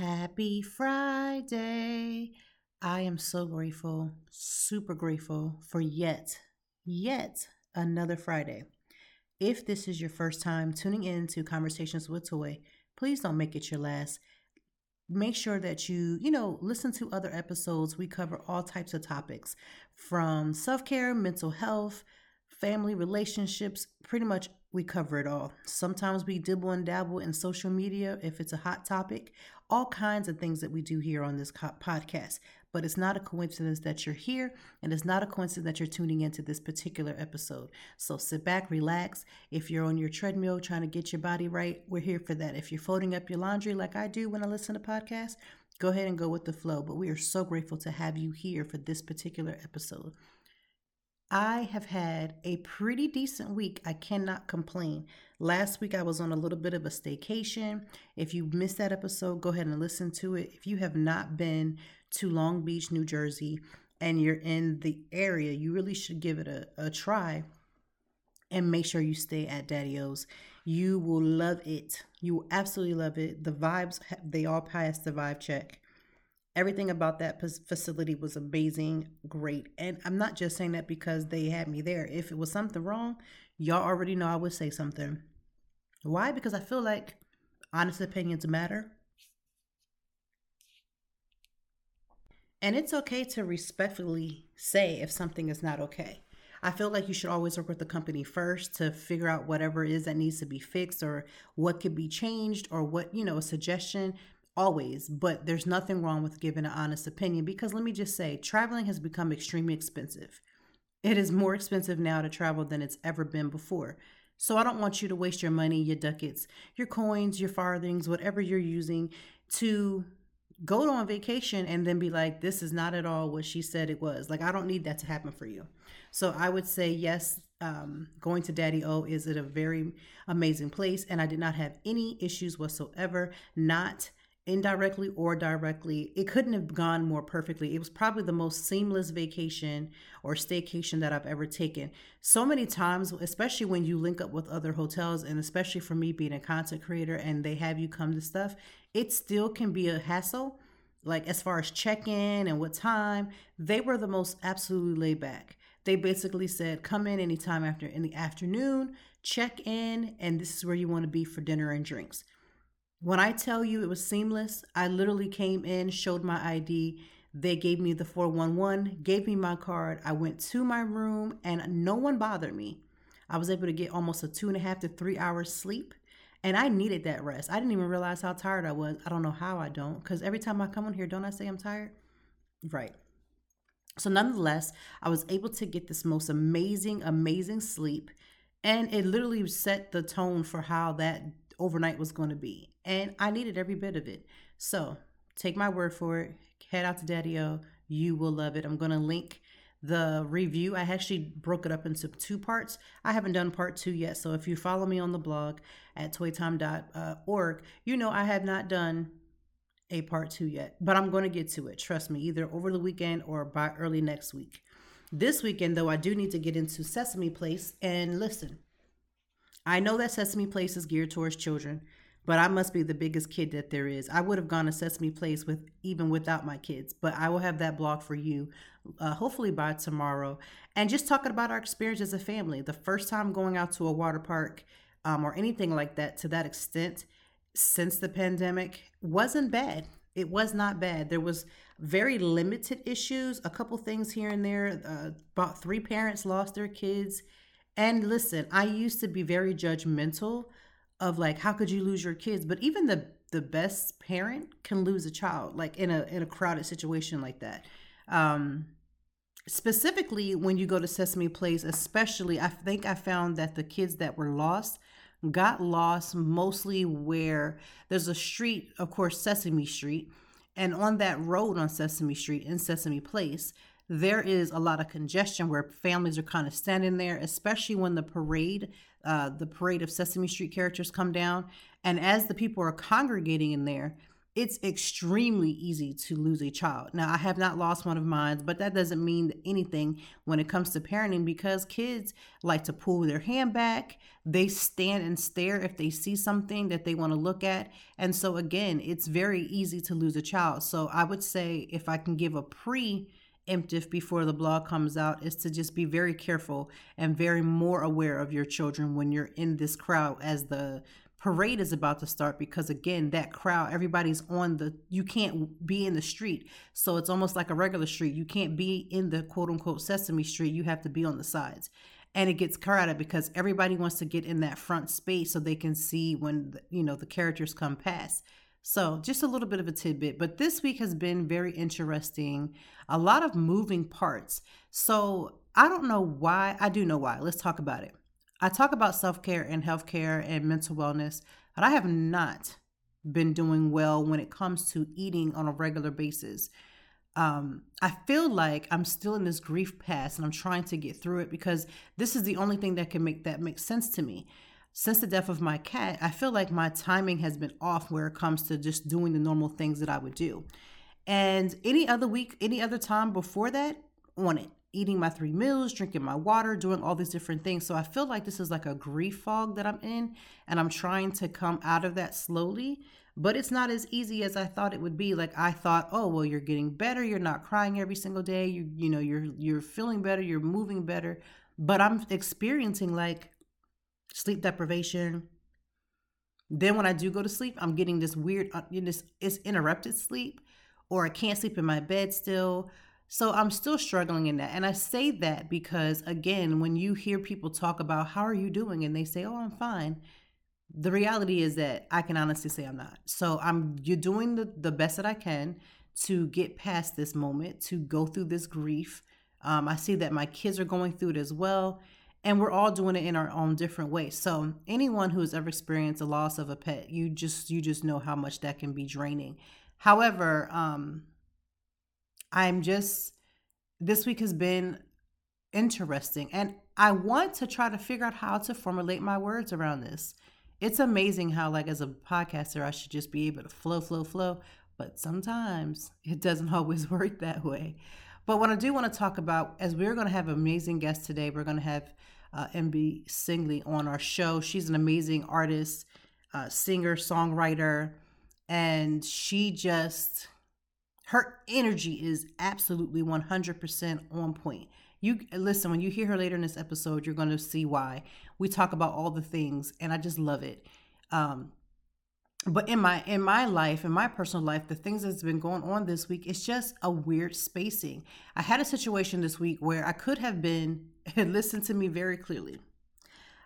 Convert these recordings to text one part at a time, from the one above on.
Happy Friday. I am so grateful, super grateful for yet, yet another Friday. If this is your first time tuning in to Conversations with Toy, please don't make it your last. Make sure that you, you know, listen to other episodes. We cover all types of topics from self care, mental health, family relationships, pretty much we cover it all. Sometimes we dibble and dabble in social media if it's a hot topic, all kinds of things that we do here on this podcast. But it's not a coincidence that you're here, and it's not a coincidence that you're tuning into this particular episode. So sit back, relax. If you're on your treadmill trying to get your body right, we're here for that. If you're folding up your laundry like I do when I listen to podcasts, go ahead and go with the flow. But we are so grateful to have you here for this particular episode. I have had a pretty decent week. I cannot complain. Last week I was on a little bit of a staycation. If you missed that episode, go ahead and listen to it. If you have not been to Long Beach, New Jersey, and you're in the area, you really should give it a, a try and make sure you stay at Daddy O's. You will love it. You will absolutely love it. The vibes, they all pass the vibe check. Everything about that facility was amazing, great. And I'm not just saying that because they had me there. If it was something wrong, y'all already know I would say something. Why? Because I feel like honest opinions matter. And it's okay to respectfully say if something is not okay. I feel like you should always work with the company first to figure out whatever it is that needs to be fixed or what could be changed or what, you know, a suggestion always, but there's nothing wrong with giving an honest opinion because let me just say, traveling has become extremely expensive. It is more expensive now to travel than it's ever been before. So I don't want you to waste your money, your ducats, your coins, your farthings, whatever you're using to go on vacation and then be like, this is not at all what she said it was. Like, I don't need that to happen for you. So I would say, yes, um, going to Daddy O is at a very amazing place. And I did not have any issues whatsoever. Not indirectly or directly. It couldn't have gone more perfectly. It was probably the most seamless vacation or staycation that I've ever taken. So many times, especially when you link up with other hotels, and especially for me being a content creator and they have you come to stuff, it still can be a hassle. Like as far as check in and what time, they were the most absolutely laid back. They basically said, come in anytime after in the afternoon, check in, and this is where you want to be for dinner and drinks. When I tell you it was seamless, I literally came in, showed my ID. They gave me the 411, gave me my card. I went to my room and no one bothered me. I was able to get almost a two and a half to three hours sleep. And I needed that rest. I didn't even realize how tired I was. I don't know how I don't, because every time I come on here, don't I say I'm tired? Right. So, nonetheless, I was able to get this most amazing, amazing sleep. And it literally set the tone for how that overnight was going to be and I needed every bit of it. So take my word for it. Head out to Daddy O. You will love it. I'm going to link the review. I actually broke it up into two parts. I haven't done part two yet. So if you follow me on the blog at toytime.org, you know I have not done a part two yet, but I'm going to get to it. Trust me, either over the weekend or by early next week. This weekend, though, I do need to get into Sesame Place and listen. I know that Sesame Place is geared towards children, but I must be the biggest kid that there is. I would have gone to Sesame Place with even without my kids, but I will have that blog for you, uh, hopefully by tomorrow. And just talking about our experience as a family, the first time going out to a water park um, or anything like that to that extent since the pandemic wasn't bad. It was not bad. There was very limited issues, a couple things here and there. Uh, about three parents lost their kids. And listen, I used to be very judgmental of like how could you lose your kids but even the the best parent can lose a child like in a in a crowded situation like that um specifically when you go to sesame place especially i think i found that the kids that were lost got lost mostly where there's a street, of course, Sesame Street. And on that road on Sesame Street in Sesame Place, there is a lot of congestion where families are kind of standing there, especially when the parade, uh, the parade of Sesame Street characters come down. And as the people are congregating in there, it's extremely easy to lose a child. Now, I have not lost one of mine, but that doesn't mean anything when it comes to parenting because kids like to pull their hand back. They stand and stare if they see something that they want to look at. And so, again, it's very easy to lose a child. So, I would say if I can give a pre emptive before the blog comes out is to just be very careful and very more aware of your children when you're in this crowd as the parade is about to start because again that crowd everybody's on the you can't be in the street. So it's almost like a regular street. You can't be in the quote unquote sesame street. You have to be on the sides. And it gets crowded because everybody wants to get in that front space so they can see when you know the characters come past so just a little bit of a tidbit but this week has been very interesting a lot of moving parts so i don't know why i do know why let's talk about it I talk about self care and health care and mental wellness, but I have not been doing well when it comes to eating on a regular basis. Um, I feel like I'm still in this grief path and I'm trying to get through it because this is the only thing that can make that make sense to me. Since the death of my cat, I feel like my timing has been off where it comes to just doing the normal things that I would do. And any other week, any other time before that, on it eating my three meals, drinking my water, doing all these different things. So I feel like this is like a grief fog that I'm in, and I'm trying to come out of that slowly. But it's not as easy as I thought it would be. Like I thought, oh well, you're getting better. You're not crying every single day. You you know you're you're feeling better. You're moving better. But I'm experiencing like sleep deprivation. Then when I do go to sleep, I'm getting this weird, uh, this it's interrupted sleep, or I can't sleep in my bed still so I'm still struggling in that. And I say that because, again, when you hear people talk about how are you doing and they say, oh, I'm fine, the reality is that I can honestly say I'm not. So I'm you're doing the, the best that I can to get past this moment, to go through this grief. Um, I see that my kids are going through it as well. And we're all doing it in our own different ways. So anyone who has ever experienced the loss of a pet, you just you just know how much that can be draining. However, um, I'm just, this week has been interesting. And I want to try to figure out how to formulate my words around this. It's amazing how, like, as a podcaster, I should just be able to flow, flow, flow. But sometimes it doesn't always work that way. But what I do want to talk about, as we're going to have an amazing guest today, we're going to have uh, MB Singley on our show. She's an amazing artist, uh, singer, songwriter, and she just her energy is absolutely 100% on point. You listen, when you hear her later in this episode, you're going to see why. We talk about all the things and I just love it. Um but in my in my life in my personal life the things that's been going on this week it's just a weird spacing. I had a situation this week where i could have been listen to me very clearly.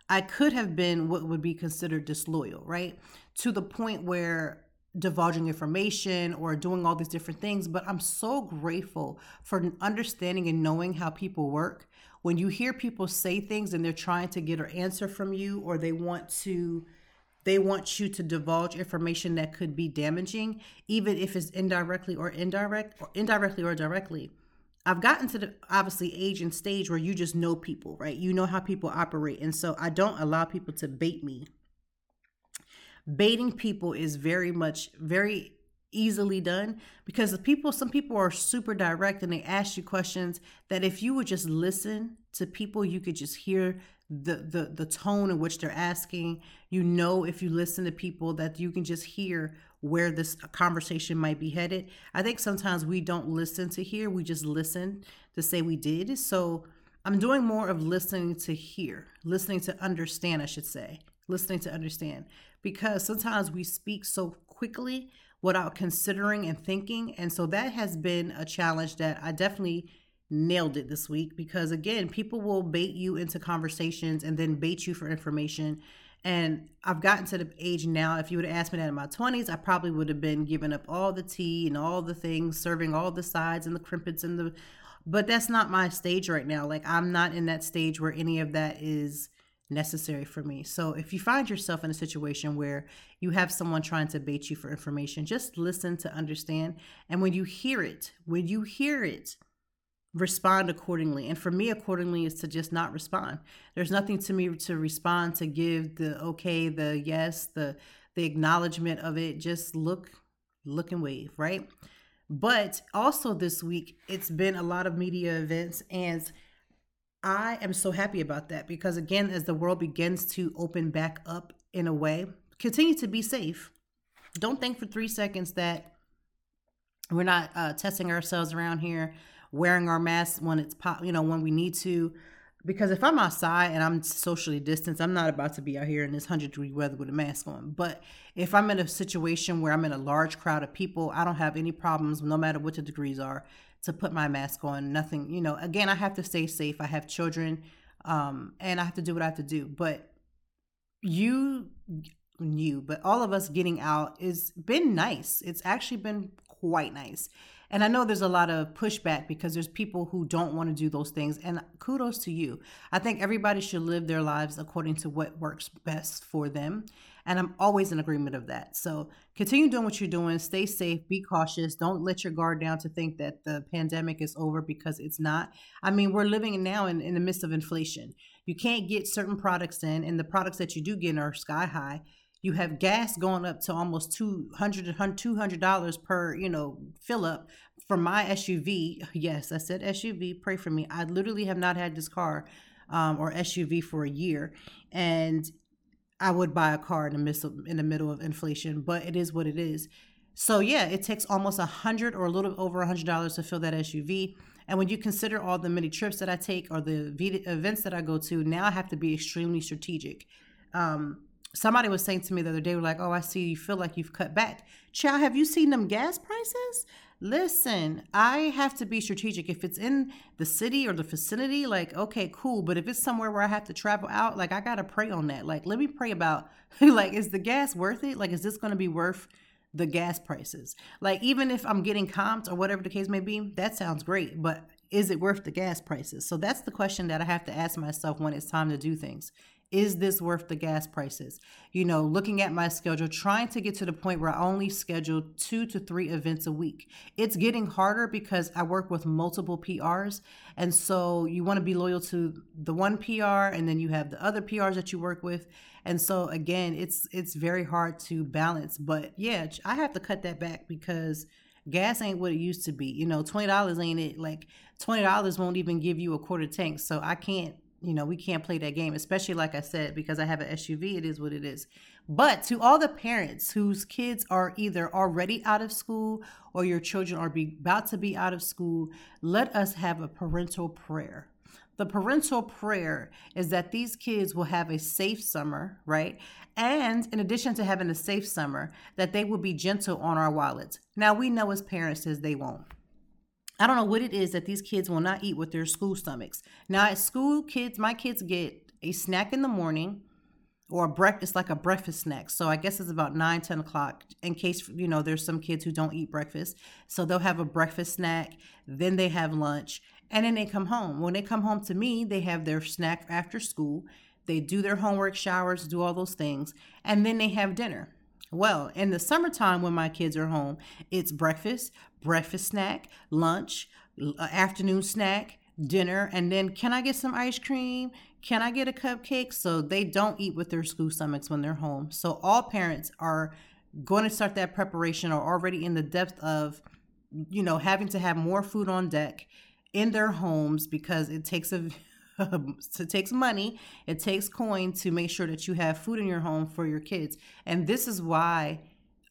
I could have been what would be considered disloyal right? To the point where divulging information or doing all these different things, but I'm so grateful for understanding and knowing how people work. When you hear people say things and they're trying to get an answer from you or they want to they want you to divulge information that could be damaging, even if it's indirectly or indirect or indirectly or directly. I've gotten to the obviously age and stage where you just know people, right? You know how people operate. And so I don't allow people to bait me baiting people is very much very easily done because the people some people are super direct and they ask you questions that if you would just listen to people you could just hear the the the tone in which they're asking. You know if you listen to people that you can just hear where this conversation might be headed. I think sometimes we don't listen to hear we just listen to say we did. So i'm doing more of listening to hear listening to understand i should say listening to understand. Because sometimes we speak so quickly without considering and thinking. And so that has been a challenge that I definitely nailed it this week because again, people will bait you into conversations and then bait you for information. And I've gotten to the age now, if you would have asked me that in my 20s, I probably would have been giving up all the tea and all the things, serving all the sides and the crimpets and the but that's not my stage right now. Like I'm not in that stage where any of that is necessary for me. So if you find yourself in a situation where you have someone trying to bait you for information, just listen to understand. And when you hear it, when you hear it, respond accordingly. And for me, accordingly is to just not respond. There's nothing to me to respond to give the okay, the yes, the the acknowledgement of it. Just look, look and wave, right? But also this week, it's been a lot of media events and I am so happy about that because, again, as the world begins to open back up in a way, continue to be safe. Don't think for three seconds that we're not uh, testing ourselves around here, wearing our masks when it's pop, you know, when we need to. Because if I'm outside and I'm socially distanced, I'm not about to be out here in this 100 degree weather with a mask on. But if I'm in a situation where I'm in a large crowd of people, I don't have any problems, no matter what the degrees are, to put my mask on. Nothing, you know, again, I have to stay safe. I have children um, and I have to do what I have to do. But you, you, but all of us getting out has been nice. It's actually been quite nice. And I know there's a lot of pushback because there's people who don't want to do those things. And kudos to you. I think everybody should live their lives according to what works best for them. And I'm always in agreement of that. So continue doing what you're doing. Stay safe. Be cautious. Don't let your guard down to think that the pandemic is over because it's not. I mean, we're living now in, in the midst of inflation. You can't get certain products in, and the products that you do get are sky high. You have gas going up to almost 200 $200 per, you know, fill up for my SUV. Yes, I said SUV. Pray for me. I literally have not had this car um, or SUV for a year. And I would buy a car in the of, in the middle of inflation, but it is what it is. So yeah, it takes almost a hundred or a little over a hundred dollars to fill that SUV. And when you consider all the many trips that I take or the events that I go to, now I have to be extremely strategic. Um, somebody was saying to me the other day, "We're like, oh, I see you feel like you've cut back." Child, have you seen them gas prices? Listen, I have to be strategic. If it's in the city or the vicinity, like, okay, cool. But if it's somewhere where I have to travel out, like, I got to pray on that. Like, let me pray about, like, is the gas worth it? Like, is this going to be worth the gas prices? Like, even if I'm getting comped or whatever the case may be, that sounds great. But is it worth the gas prices? So that's the question that I have to ask myself when it's time to do things is this worth the gas prices? You know, looking at my schedule, trying to get to the point where I only schedule two to three events a week. It's getting harder because I work with multiple PRs. And so you want to be loyal to the one PR and then you have the other PRs that you work with. And so again, it's it's very hard to balance. But yeah, I have to cut that back because gas ain't what it used to be. You know, twenty dollars ain't it. Like twenty dollars won't even give you a quarter tank. So I can't you know, we can't play that game, especially like I said, because I have an SUV, it is what it is. But to all the parents whose kids are either already out of school or your children are be, about to be out of school, let us have a parental prayer. The parental prayer is that these kids will have a safe summer, right? And in addition to having a safe summer, that they will be gentle on our wallets. Now, we know as parents as they won't. I don't know what it is that these kids will not eat with their school stomachs. Now at school, kids, my kids get a snack in the morning or a breakfast, like a breakfast snack. So I guess it's about 9, 10 o'clock in case, you know, there's some kids who don't eat breakfast. So they'll have a breakfast snack, then they have lunch, and then they come home. When they come home to me, they have their snack after school. They do their homework, showers, do all those things, and then they have dinner. Well, in the summertime when my kids are home, it's breakfast, breakfast snack, lunch, uh, afternoon snack, dinner, and then can I get some ice cream? Can I get a cupcake? So they don't eat with their school stomachs when they're home. So all parents are going to start that preparation or already in the depth of, you know, having to have more food on deck in their homes because it takes a it takes money, it takes coin to make sure that you have food in your home for your kids. And this is why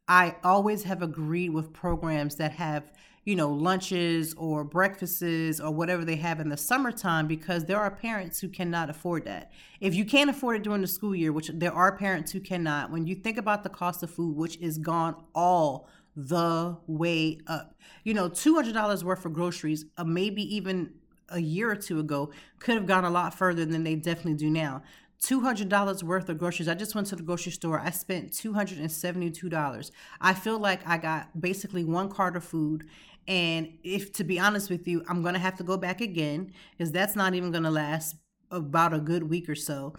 I always have agreed with programs that have, you know, lunches or breakfasts or whatever they have in the summertime because there are parents who cannot afford that. If you can't afford it during the school year, which there are parents who cannot, when you think about the cost of food, which is gone all the way up, you know, $200 worth of groceries, uh, maybe even a year or two ago could have gone a lot further than they definitely do now. $200 worth of groceries. I just went to the grocery store. I spent $272. I feel like I got basically one cart of food. And if to be honest with you, I'm going to have to go back again because that's not even going to last about a good week or so.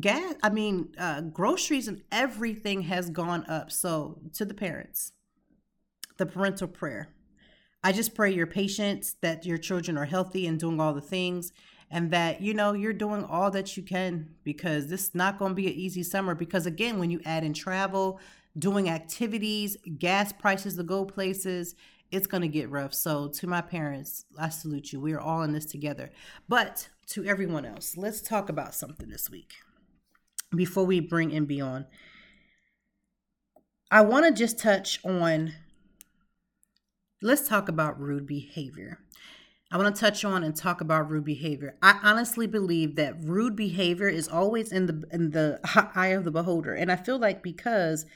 gas i mean uh, groceries and everything has gone up so to the parents the parental prayer i just pray your patience that your children are healthy and doing all the things and that you know you're doing all that you can because this is not going to be an easy summer. Because again when you add in travel doing activities gas prices to go places it's going to get rough. So to my parents i salute you. We are all in this together. But to everyone else let's talk about something this week. Before we bring in on. I want to just touch on let's talk about rude behavior. I want to touch on and talk about rude behavior. I honestly believe that rude behavior is always in the in the eye of the beholder. And I feel like because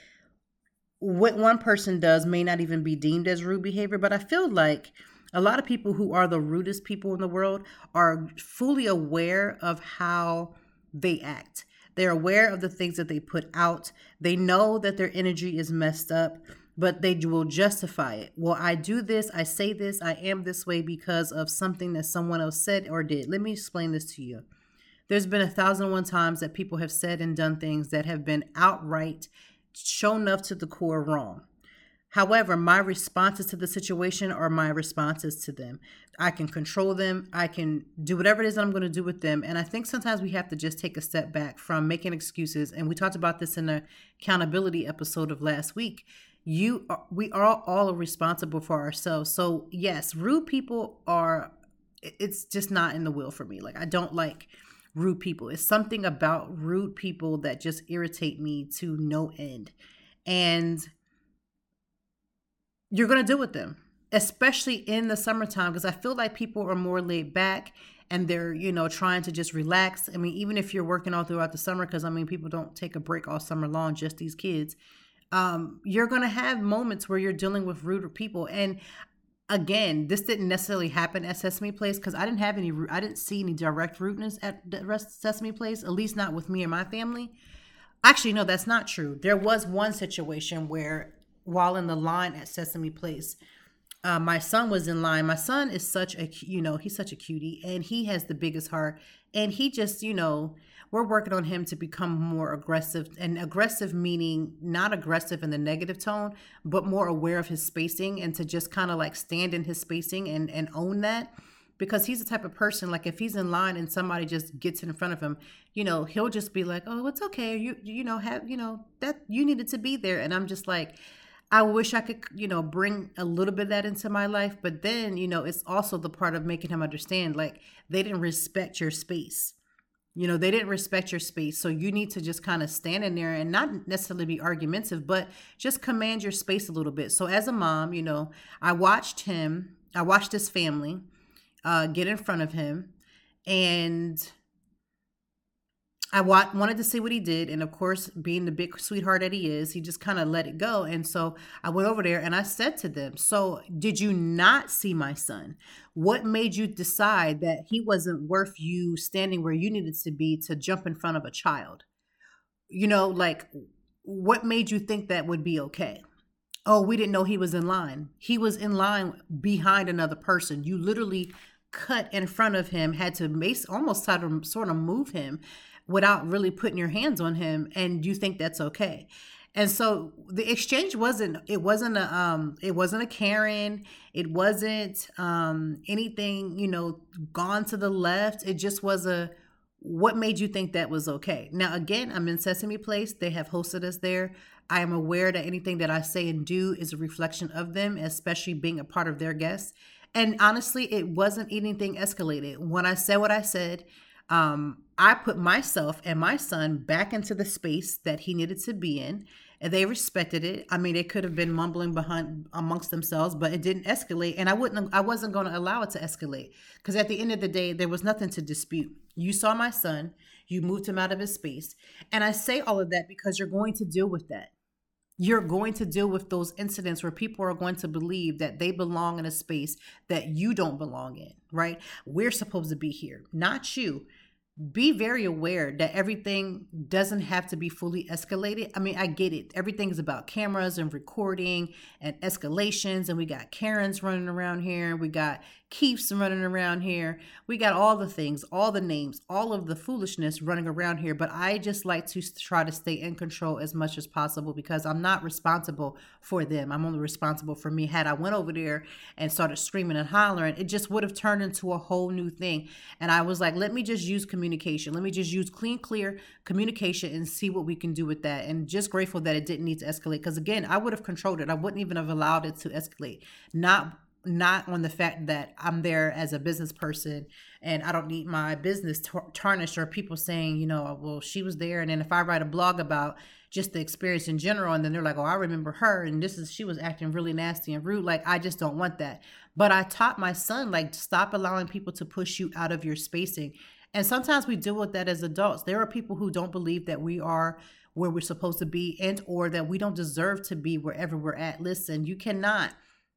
what one person does may not even be deemed as rude behavior, but I feel like a lot of people who are the rudest people in the world are fully aware of how they act. They're aware of the things that they put out. They know that their energy is messed up, but they will justify it. Well, I do this, I say this, I am this way because of something that someone else said or did. Let me explain this to you. There's been a thousand one times that people have said and done things that have been outright shown up to the core wrong. However, my responses to the situation are my responses to them. I can control them. I can do whatever it is I'm going to do with them. And I think sometimes we have to just take a step back from making excuses. And we talked about this in the accountability episode of last week. You, are, we are all responsible for ourselves. So yes, rude people are. It's just not in the will for me. Like I don't like rude people. It's something about rude people that just irritate me to no end. And you're going to deal with them, especially in the summertime, because I feel like people are more laid back and they're, you know, trying to just relax. I mean, even if you're working all throughout the summer, because I mean, people don't take a break all summer long, just these kids. Um, you're going to have moments where you're dealing with ruder people. And again, this didn't necessarily happen at Sesame Place because I didn't have any, I didn't see any direct rudeness at Sesame Place, at least not with me and my family. Actually, no, that's not true. There was one situation where while in the line at Sesame Place. Uh, my son was in line. My son is such a, you know, he's such a cutie and he has the biggest heart. And he just, you know, we're working on him to become more aggressive and aggressive meaning not aggressive in the negative tone, but more aware of his spacing and to just kind of like stand in his spacing and, and own that because he's the type of person like if he's in line and somebody just gets in front of him you know he'll just be like oh it's okay you you know have you know that you needed to be there and i'm just like I wish I could, you know, bring a little bit of that into my life. But then, you know, it's also the part of making him understand like they didn't respect your space. You know, they didn't respect your space. So you need to just kind of stand in there and not necessarily be argumentative, but just command your space a little bit. So as a mom, you know, I watched him, I watched his family uh, get in front of him and I wa- wanted to see what he did. And of course, being the big sweetheart that he is, he just kind of let it go. And so I went over there and I said to them, So, did you not see my son? What made you decide that he wasn't worth you standing where you needed to be to jump in front of a child? You know, like, what made you think that would be okay? Oh, we didn't know he was in line. He was in line behind another person. You literally cut in front of him, had to mace, almost try to sort of move him without really putting your hands on him and you think that's okay. And so the exchange wasn't it wasn't a um it wasn't a karen. It wasn't um anything you know gone to the left. It just was a what made you think that was okay? Now again i'm in sesame place. They have hosted us there. I am aware that anything that i say and do is a reflection of them especially being a part of their guests. And honestly it wasn't anything escalated. When i said what i said um, I put myself and my son back into the space that he needed to be in. And they respected it. I mean, they could have been mumbling behind amongst themselves, but it didn't escalate. And I wouldn't, I wasn't going to allow it to escalate because at the end of the day, there was nothing to dispute. You saw my son, you moved him out of his space, and I say all of that because you're going to deal with that. You're going to deal with those incidents where people are going to believe that they belong in a space that you don't belong in, right? We're supposed to be here, not you be very aware that everything doesn't have to be fully escalated. I mean, I get it. Everything is about cameras and recording and escalations, and we got Karens running around here. We got Keiths running around here. We got all the things, all the names, all of the foolishness running around here. But I just like to try to stay in control as much as possible because I'm not responsible for them. I'm only responsible for me. Had I went over there and started screaming and hollering, it just would have turned into a whole new thing. And I was like, let me just use communication. Let me just use clean, clear communication and see what we can do with that. And just grateful that it didn't need to escalate because again, I would have controlled it. I wouldn't even have allowed it to escalate. Not not on the fact that I'm there as a business person and I don't need my business tarnished or people saying, you know, well, she was there. And then if I write a blog about just the experience in general, and then they're like, oh, I remember her, and this is, she was acting really nasty and rude. Like, I just don't want that. But I taught my son, like, stop allowing people to push you out of your spacing. And sometimes we deal with that as adults. There are people who don't believe that we are where we're supposed to be and or that we don't deserve to be wherever we're at. Listen, you cannot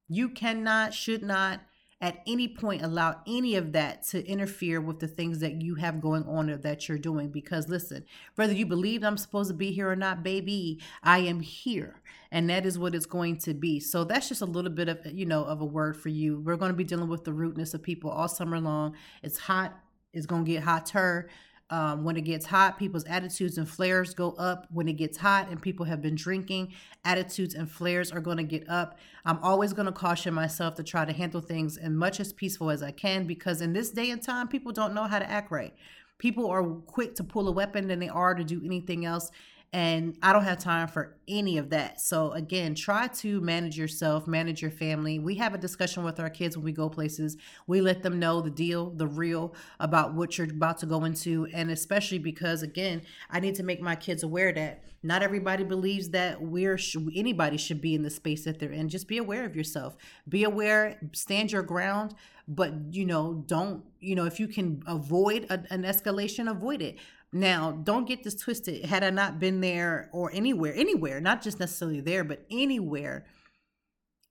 you cannot, should not at any point allow any of that to interfere with the things that you have going on or that you're doing. Because listen, whether you believe I'm supposed to be here or not, baby, I am here. And that is what it's going to be. So that's just a little bit of, you know, of a word for you. We're going to be dealing with the rudeness of people all summer long. It's hot. It's going to get hotter. Um, when it gets hot, people's attitudes and flares go up. When it gets hot and people have been drinking, attitudes and flares are going to get up. I'm always going to caution myself to try to handle things as much as peaceful as I can because in this day and time, people don't know how to act right. People are quick to pull a weapon than they are to do anything else. And I don't have time for any of that. So, again, try to manage yourself, manage your family. We have a discussion with our kids when we go places. We let them know the deal, the real about what you're about to go into. And especially because, again, I need to make my kids aware that not everybody believes that we're anybody should be in the space that they're in. Just be aware of yourself. Be aware, stand your ground, but you know, don't, you know, if you can avoid a, an escalation, avoid it now, don't get this twisted. Had I not been there or anywhere, anywhere, not just necessarily there, but anywhere,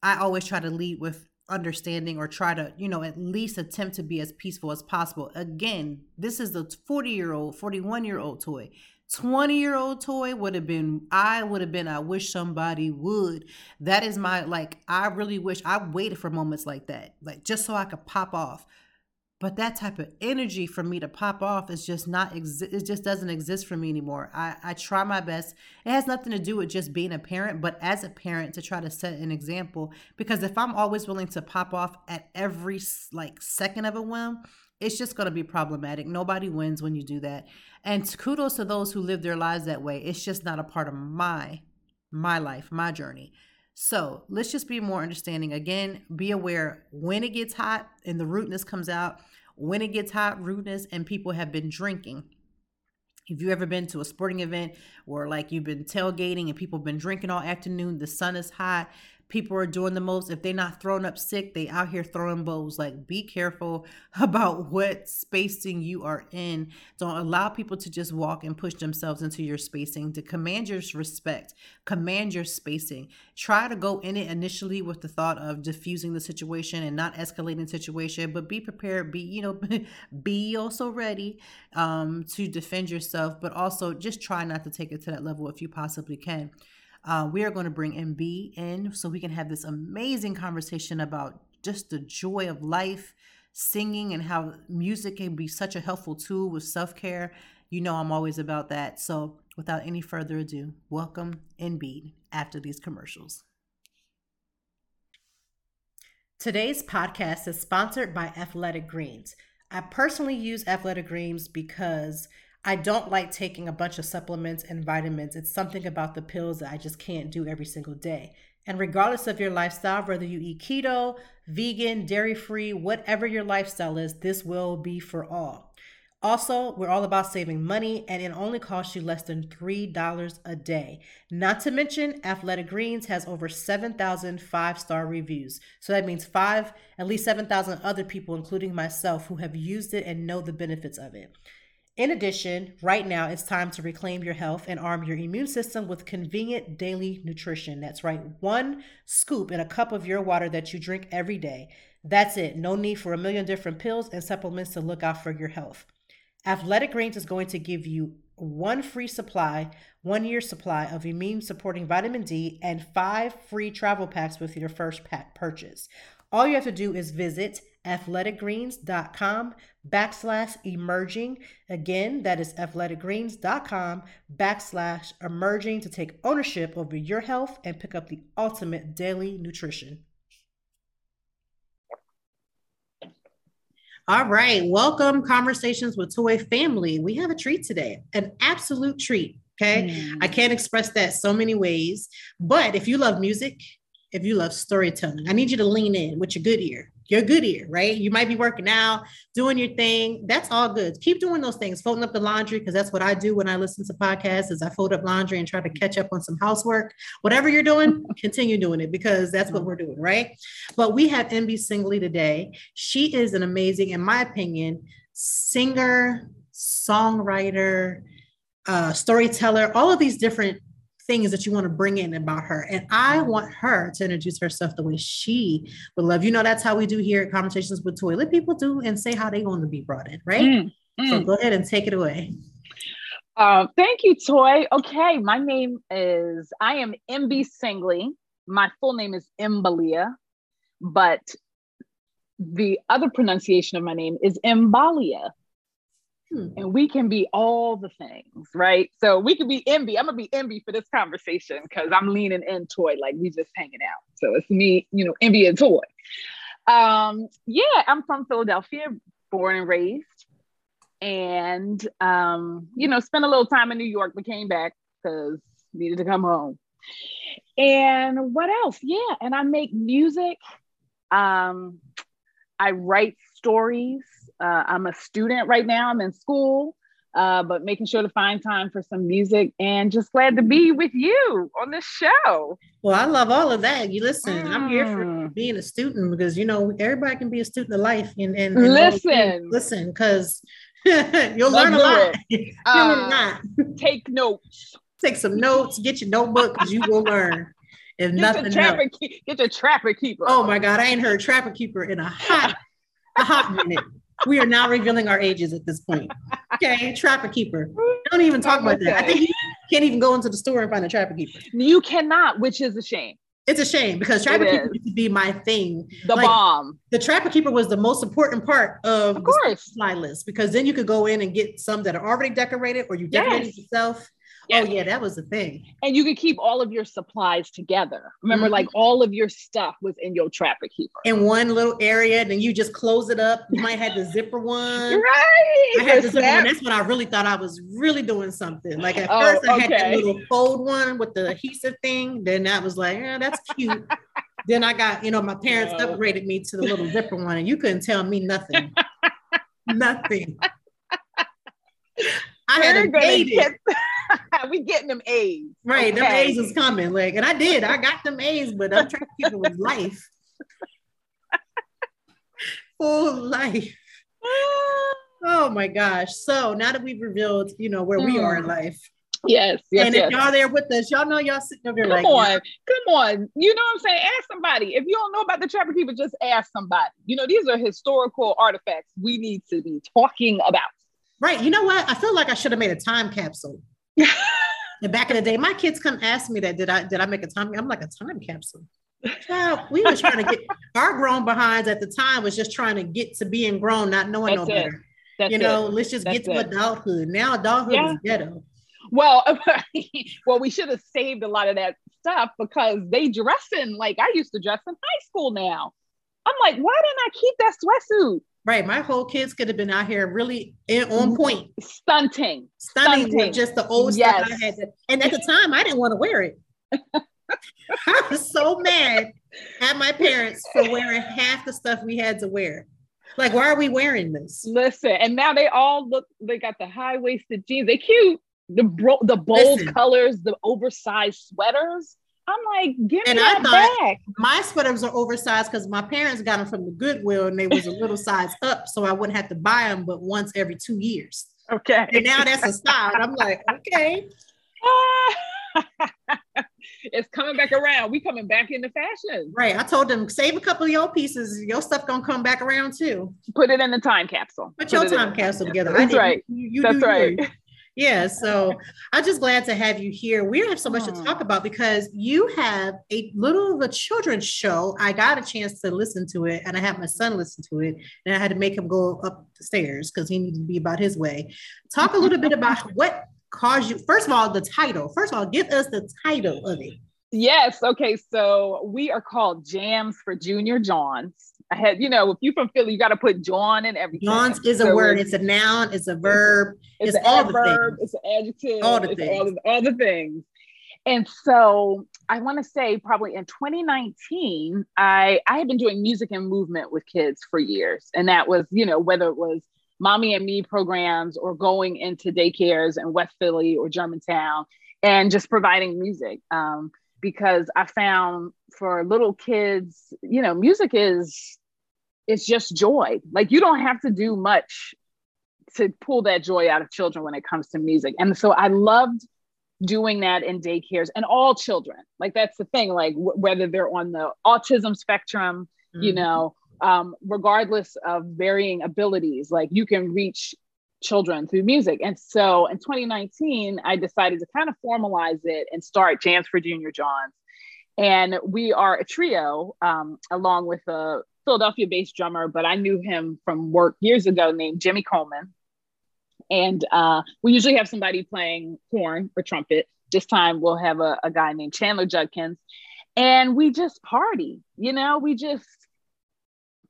I always try to lead with understanding or try to, you know, at least attempt to be as peaceful as possible. Again, this is the 40 year old, 41 year old toy. 20 year old toy would have been, I would have been, I wish somebody would. That is my, like, I really wish I waited for moments like that, like just so I could pop off but that type of energy for me to pop off is just not exi- it just doesn't exist for me anymore. I, I try my best. It has nothing to do with just being a parent but as a parent to try to set an example because if i'm always willing to pop off at every like second of a whim it's just going to be problematic. Nobody wins when you do that. And kudos to those who live their lives that way. It's just not a part of my my life my journey so let's just be more understanding. Again, be aware when it gets hot and the rudeness comes out, when it gets hot, rudeness, and people have been drinking. If you ever been to a sporting event or like you've been tailgating and people have been drinking all afternoon, the sun is hot, people are doing the most. If they're not throwing up sick, they out here throwing bows. Like be careful about what spacing you are in. Don't allow people to just walk and push themselves into your spacing. To command your respect, command your spacing. Try to go in it initially with the thought of diffusing the situation and not escalating the situation, but be prepared. Be you know, be also ready um, to defend yourself, but also just try not to take it to that level if you possibly can. Uh, we are going to bring MB in so we can have this amazing conversation about just the joy of life, singing, and how music can be such a helpful tool with self care. You know, I'm always about that. So, without any further ado, welcome MB after these commercials. Today's podcast is sponsored by Athletic Greens. I personally use Athletic Greens because I don't like taking a bunch of supplements and vitamins. It's something about the pills that I just can't do every single day. And regardless of your lifestyle, whether you eat keto, vegan, dairy free, whatever your lifestyle is, this will be for all. Also, we're all about saving money and it only costs you less than $3 a day. Not to mention, Athletic Greens has over 7,000 five star reviews. So that means five, at least 7,000 other people, including myself, who have used it and know the benefits of it. In addition, right now it's time to reclaim your health and arm your immune system with convenient daily nutrition. That's right, one scoop in a cup of your water that you drink every day. That's it. No need for a million different pills and supplements to look out for your health. Athletic Greens is going to give you one free supply, one year supply of immune supporting vitamin D, and five free travel packs with your first pack purchase. All you have to do is visit athleticgreens.com backslash emerging. Again, that is athleticgreens.com backslash emerging to take ownership over your health and pick up the ultimate daily nutrition. All right, welcome Conversations with Toy Family. We have a treat today, an absolute treat. Okay, mm. I can't express that so many ways, but if you love music, if you love storytelling, I need you to lean in with your good ear your good ear, right? You might be working out, doing your thing. That's all good. Keep doing those things, folding up the laundry, because that's what I do when I listen to podcasts is I fold up laundry and try to catch up on some housework. Whatever you're doing, continue doing it because that's what we're doing, right? But we have MB Singley today. She is an amazing, in my opinion, singer, songwriter, uh, storyteller, all of these different things that you want to bring in about her. And I mm-hmm. want her to introduce herself the way she would love. You know, that's how we do here at Conversations with Toy. Let people do and say how they want to be brought in, right? Mm, mm. So go ahead and take it away. Uh, thank you, Toy. Okay, my name is, I am MB Singley. My full name is Mbalia, but the other pronunciation of my name is Mbalia. Hmm. And we can be all the things, right? So we can be MB. I'm gonna be MB for this conversation because I'm leaning in toy, like we just hanging out. So it's me, you know, MB and toy. Um, yeah, I'm from Philadelphia, born and raised, and um, you know, spent a little time in New York, but came back because needed to come home. And what else? Yeah, and I make music. Um, I write stories. Uh, I'm a student right now. I'm in school, uh, but making sure to find time for some music and just glad to be with you on this show. Well, I love all of that. You listen, mm. I'm here for mm. being a student because you know everybody can be a student of life and, and, and listen, listen, because you'll learn a lot. Uh, Take notes. Take some notes. Get your notebook because you will learn. If get nothing your trapper, else. get your trapper keeper. Oh my God, I ain't heard trapper keeper in a hot, a hot minute we are now revealing our ages at this point. Okay, trapper keeper. Don't even talk about that. I think you can't even go into the store and find a trapper keeper. You cannot, which is a shame. It's a shame because trapper keeper used to be my thing. The like, bomb. The trapper keeper was the most important part of, of course. the supply list because then you could go in and get some that are already decorated or you decorated yes. yourself Oh yeah, that was the thing. And you could keep all of your supplies together. Remember, mm-hmm. like all of your stuff was in your trapper keeper. In one little area, and then you just close it up. You might have the zipper one. right. I had the zipper one. That's when I really thought I was really doing something. Like at oh, first I okay. had that little fold one with the adhesive thing. Then I was like, yeah, that's cute. then I got, you know, my parents no. upgraded me to the little zipper one, and you couldn't tell me nothing. nothing. I had a get, we getting them A's. Right. Okay. Them A's is coming. Like, and I did. I got them A's, but I'm trying to keep it with life. Full life. oh my gosh. So now that we've revealed, you know, where mm. we are in hmm. life. Yes, yes. And yes. y'all there with us, y'all know y'all sitting over here come like, on, come on. You know what I'm saying? Ask somebody. If you don't know about the Trapper Keeper, just ask somebody. You know, these are historical artifacts we need to be talking about. Right. You know what? I feel like I should have made a time capsule. And back in the day, my kids come ask me that. Did I did I make a time? I'm like a time capsule. Child, we were trying to get our grown behinds at the time was just trying to get to being grown, not knowing That's no it. better. That's you know, it. let's just That's get to it. adulthood. Now adulthood yeah. is ghetto. Well, well, we should have saved a lot of that stuff because they dressing like I used to dress in high school now. I'm like, why didn't I keep that sweatsuit? Right. My whole kids could have been out here really on mm-hmm. point. Stunting. Stunning, Stunting. with just the old yes. stuff I had. To, and at the time, I didn't want to wear it. I was so mad at my parents for wearing half the stuff we had to wear. Like, why are we wearing this? Listen, and now they all look, they got the high waisted jeans. They cute. The bro, the bold Listen, colors, the oversized sweaters. I'm like, give and me I that back. My sweaters are oversized because my parents got them from the Goodwill and they was a little size up, so I wouldn't have to buy them but once every two years. Okay. And now that's a style. I'm like, okay. it's coming back around. We coming back into fashion. Right. I told them save a couple of your pieces. Your stuff gonna come back around too. Put it in the time capsule. Put, Put your time capsule together. That's right. You, you That's right. Yours. Yeah, so I'm just glad to have you here. We have so much to hmm. talk about because you have a little of a children's show. I got a chance to listen to it, and I had my son listen to it, and I had to make him go up the stairs because he needed to be about his way. Talk a little bit about what caused you. First of all, the title. First of all, give us the title of it. Yes. Okay. So we are called Jams for Junior Johns. I had, you know, if you're from Philly, you got to put Jawn in everything. Jawns is a so word. It's, it's, a noun. It's a verb. It's, it's all the things. It's an adjective. All the things. All the, all the things. And so I want to say probably in 2019, I I had been doing music and movement with kids for years, and that was, you know, whether it was mommy and me programs or going into daycares in West Philly or Germantown and just providing music. Um, because I found for little kids, you know, music is it's just joy. Like you don't have to do much to pull that joy out of children when it comes to music. And so I loved doing that in daycares and all children. Like that's the thing, like w- whether they're on the autism spectrum, mm-hmm. you know, um, regardless of varying abilities, like you can reach children through music. And so in 2019, I decided to kind of formalize it and start Jams for Junior Jawns. And we are a trio um, along with a Philadelphia based drummer, but I knew him from work years ago named Jimmy Coleman. And uh, we usually have somebody playing horn or trumpet. This time we'll have a, a guy named Chandler Judkins. And we just party, you know, we just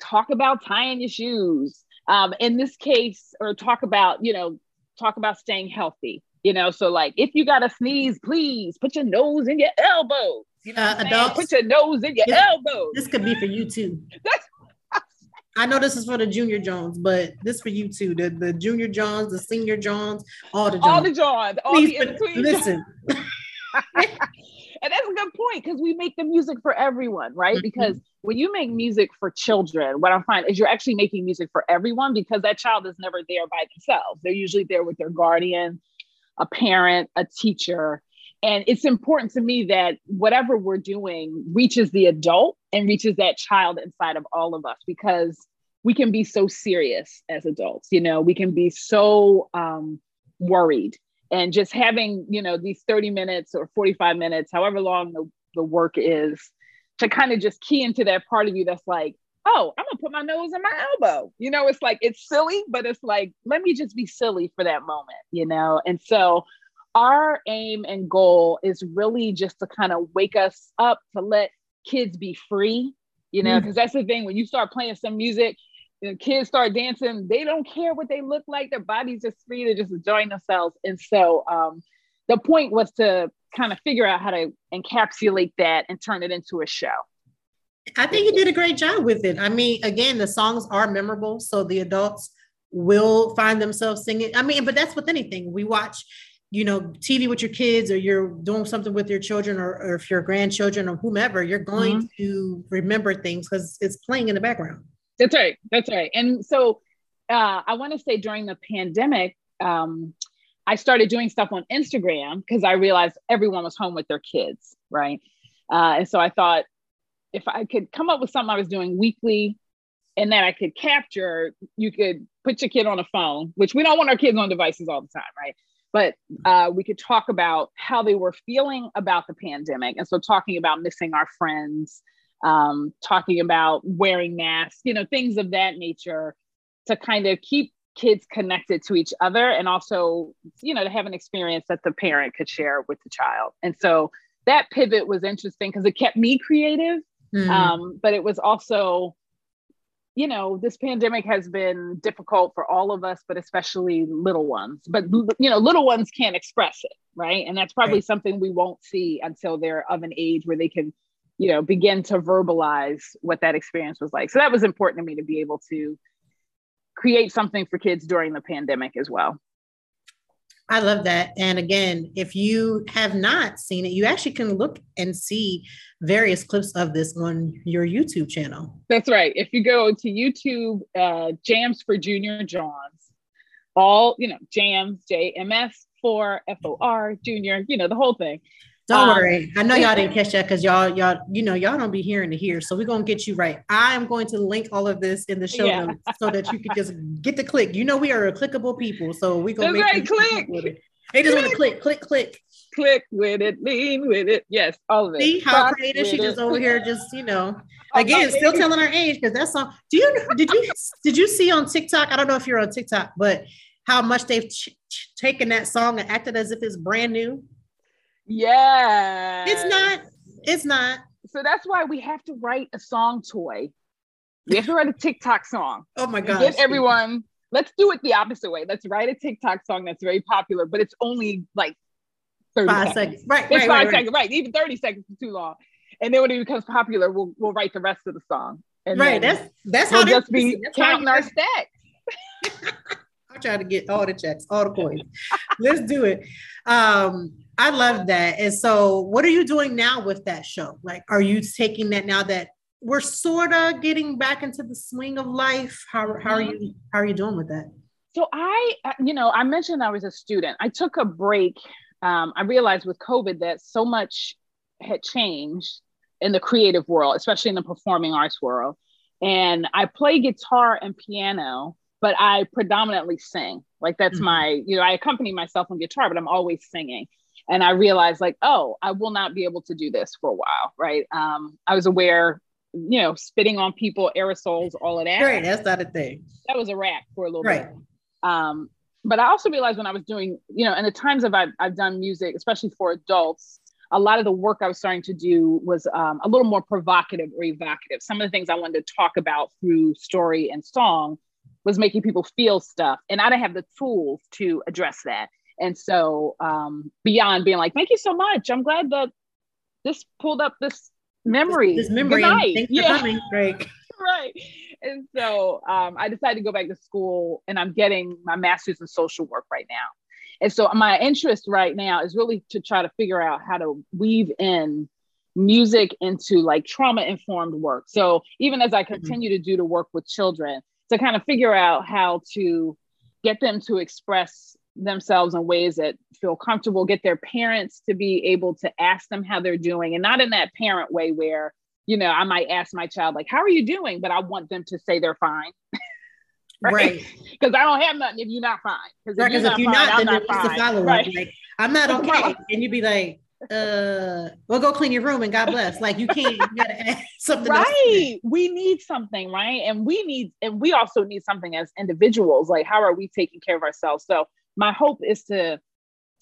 talk about tying your shoes um, in this case, or talk about, you know, talk about staying healthy, you know. So, like, if you got to sneeze, please put your nose in your elbows. You know, uh, adults, put your nose in your this, elbows. This could be for you too. I know this is for the junior Jawns, but this for you too. The the junior Jawns, the senior Jawns, all the Jawns. All the Jawns. All Please, the listen. and that's a good point because we make the music for everyone, right? Mm-hmm. Because when you make music for children, what I find is you're actually making music for everyone because that child is never there by themselves. They're usually there with their guardian, a parent, a teacher. And it's important to me that whatever we're doing reaches the adult and reaches that child inside of all of us because we can be so serious as adults. You know, we can be so um, worried and just having you know these 30 minutes or 45 minutes however long the, the work is to kind of just key into that part of you that's like oh i'm gonna put my nose in my elbow you know it's like it's silly but it's like let me just be silly for that moment you know and so our aim and goal is really just to kind of wake us up to let kids be free you know because mm. that's the thing when you start playing some music the kids start dancing, they don't care what they look like. Their body's just free to just enjoying themselves. And so um, the point was to kind of figure out how to encapsulate that and turn it into a show. I think you did a great job with it. I mean, again, the songs are memorable, so the adults will find themselves singing. I mean, but that's with anything. We watch, you know, TV with your kids, or you're doing something with your children, or, or if your grandchildren or whomever, you're going mm-hmm. to remember things because it's playing in the background. That's right. That's right. And so uh, I want to say during the pandemic, um, I started doing stuff on Instagram because I realized everyone was home with their kids, right? Uh, and so I thought if I could come up with something I was doing weekly and that I could capture, you could put your kid on a phone, which we don't want our kids on devices all the time, right? But uh, we could talk about how they were feeling about the pandemic. And so talking about missing our friends, um, talking about wearing masks, you know, things of that nature to kind of keep kids connected to each other and also, you know, to have an experience that the parent could share with the child. And so that pivot was interesting because it kept me creative, mm. um, but it was also, you know, this pandemic has been difficult for all of us, but especially little ones. But, you know, little ones can't express it, right? And that's probably right. something we won't see until they're of an age where they can you know begin to verbalize what that experience was like so that was important to me to be able to create something for kids during the pandemic as well I love that. And again, if you have not seen it, you actually can look and see various clips of this on your YouTube channel. That's right. If you go to YouTube, uh, Jams for Junior Jawns, all, you know, Jams, J M S for F O R, Junior, you know, the whole thing Don't um, worry. I know y'all didn't catch that because y'all, y'all, you know, y'all don't be hearing to hear. So we're gonna get you right. I am going to link all of this in the show yeah. notes so that you can just get the click. You know, we are a clickable people, so we gonna That's make right, click. They just want to click, click, click. Click with it, lean with it. Yes, all of it. See how creative she it. just over here, just you know. Again, still telling her age because that's all. Do you did you did you see on TikTok? I don't know if you're on TikTok, but how much they've ch- ch- taken that song and acted as if it's brand new. Yeah. It's not. It's not. So that's why we have to write a song toy. We have to write a TikTok song. Oh my god. Get everyone. Let's do it the opposite way. Let's write a TikTok song that's very popular, but it's only like 30 five seconds. seconds. Right. It's right, five right, seconds. Right. right. Even 30 seconds is too long. And then when it becomes popular, we'll we'll write the rest of the song. And right. That's that's we'll how just be counting our stacks. Trying to get all the checks, all the coins. Let's do it. Um, I love that. And so, what are you doing now with that show? Like, are you taking that now that we're sort of getting back into the swing of life? How, how are you? How are you doing with that? So I, uh, you know, I mentioned I was a student. I took a break. Um, I realized with COVID that so much had changed in the creative world, especially in the performing arts world. And I play guitar and piano, but I predominantly sing. Like that's mm-hmm. my, you know, I accompany myself on guitar, but I'm always singing and I realized like, oh, I will not be able to do this for a while, right? Um, I was aware, you know, spitting on people, aerosols, all of that. Right, that's not a thing. That was a rat for a little right. bit. Um, but I also realized when I was doing, you know, in the times of I've, I've done music, especially for adults, a lot of the work I was starting to do was um, a little more provocative or evocative. Some of the things I wanted to talk about through story and song was making people feel stuff. And I didn't have the tools to address that. And so um, beyond being like, thank you so much. I'm glad that this pulled up this memory. This, this memory. Thanks yeah. for coming, Greg. right. And so um, I decided to go back to school and I'm getting my master's in social work right now. And so my interest right now is really to try to figure out how to weave in music into like trauma informed work. So even as I mm-hmm. continue mm-hmm. to do the work with children, to kind of figure out how to get them to express themselves in ways that feel comfortable, get their parents to be able to ask them how they're doing, and not in that parent way where, you know, I might ask my child, like, how are you doing? But I want them to say they're fine. right? Because I don't have nothing if you're not fine. Because right, if, you're not, fine, then not what's the up? Like, I'm not okay. and you'd be like, uh well go clean your room and god bless. Like you can't you gotta add something right. We need something right? And we need and we also need something as individuals. Like how are we taking care of ourselves? So my hope is to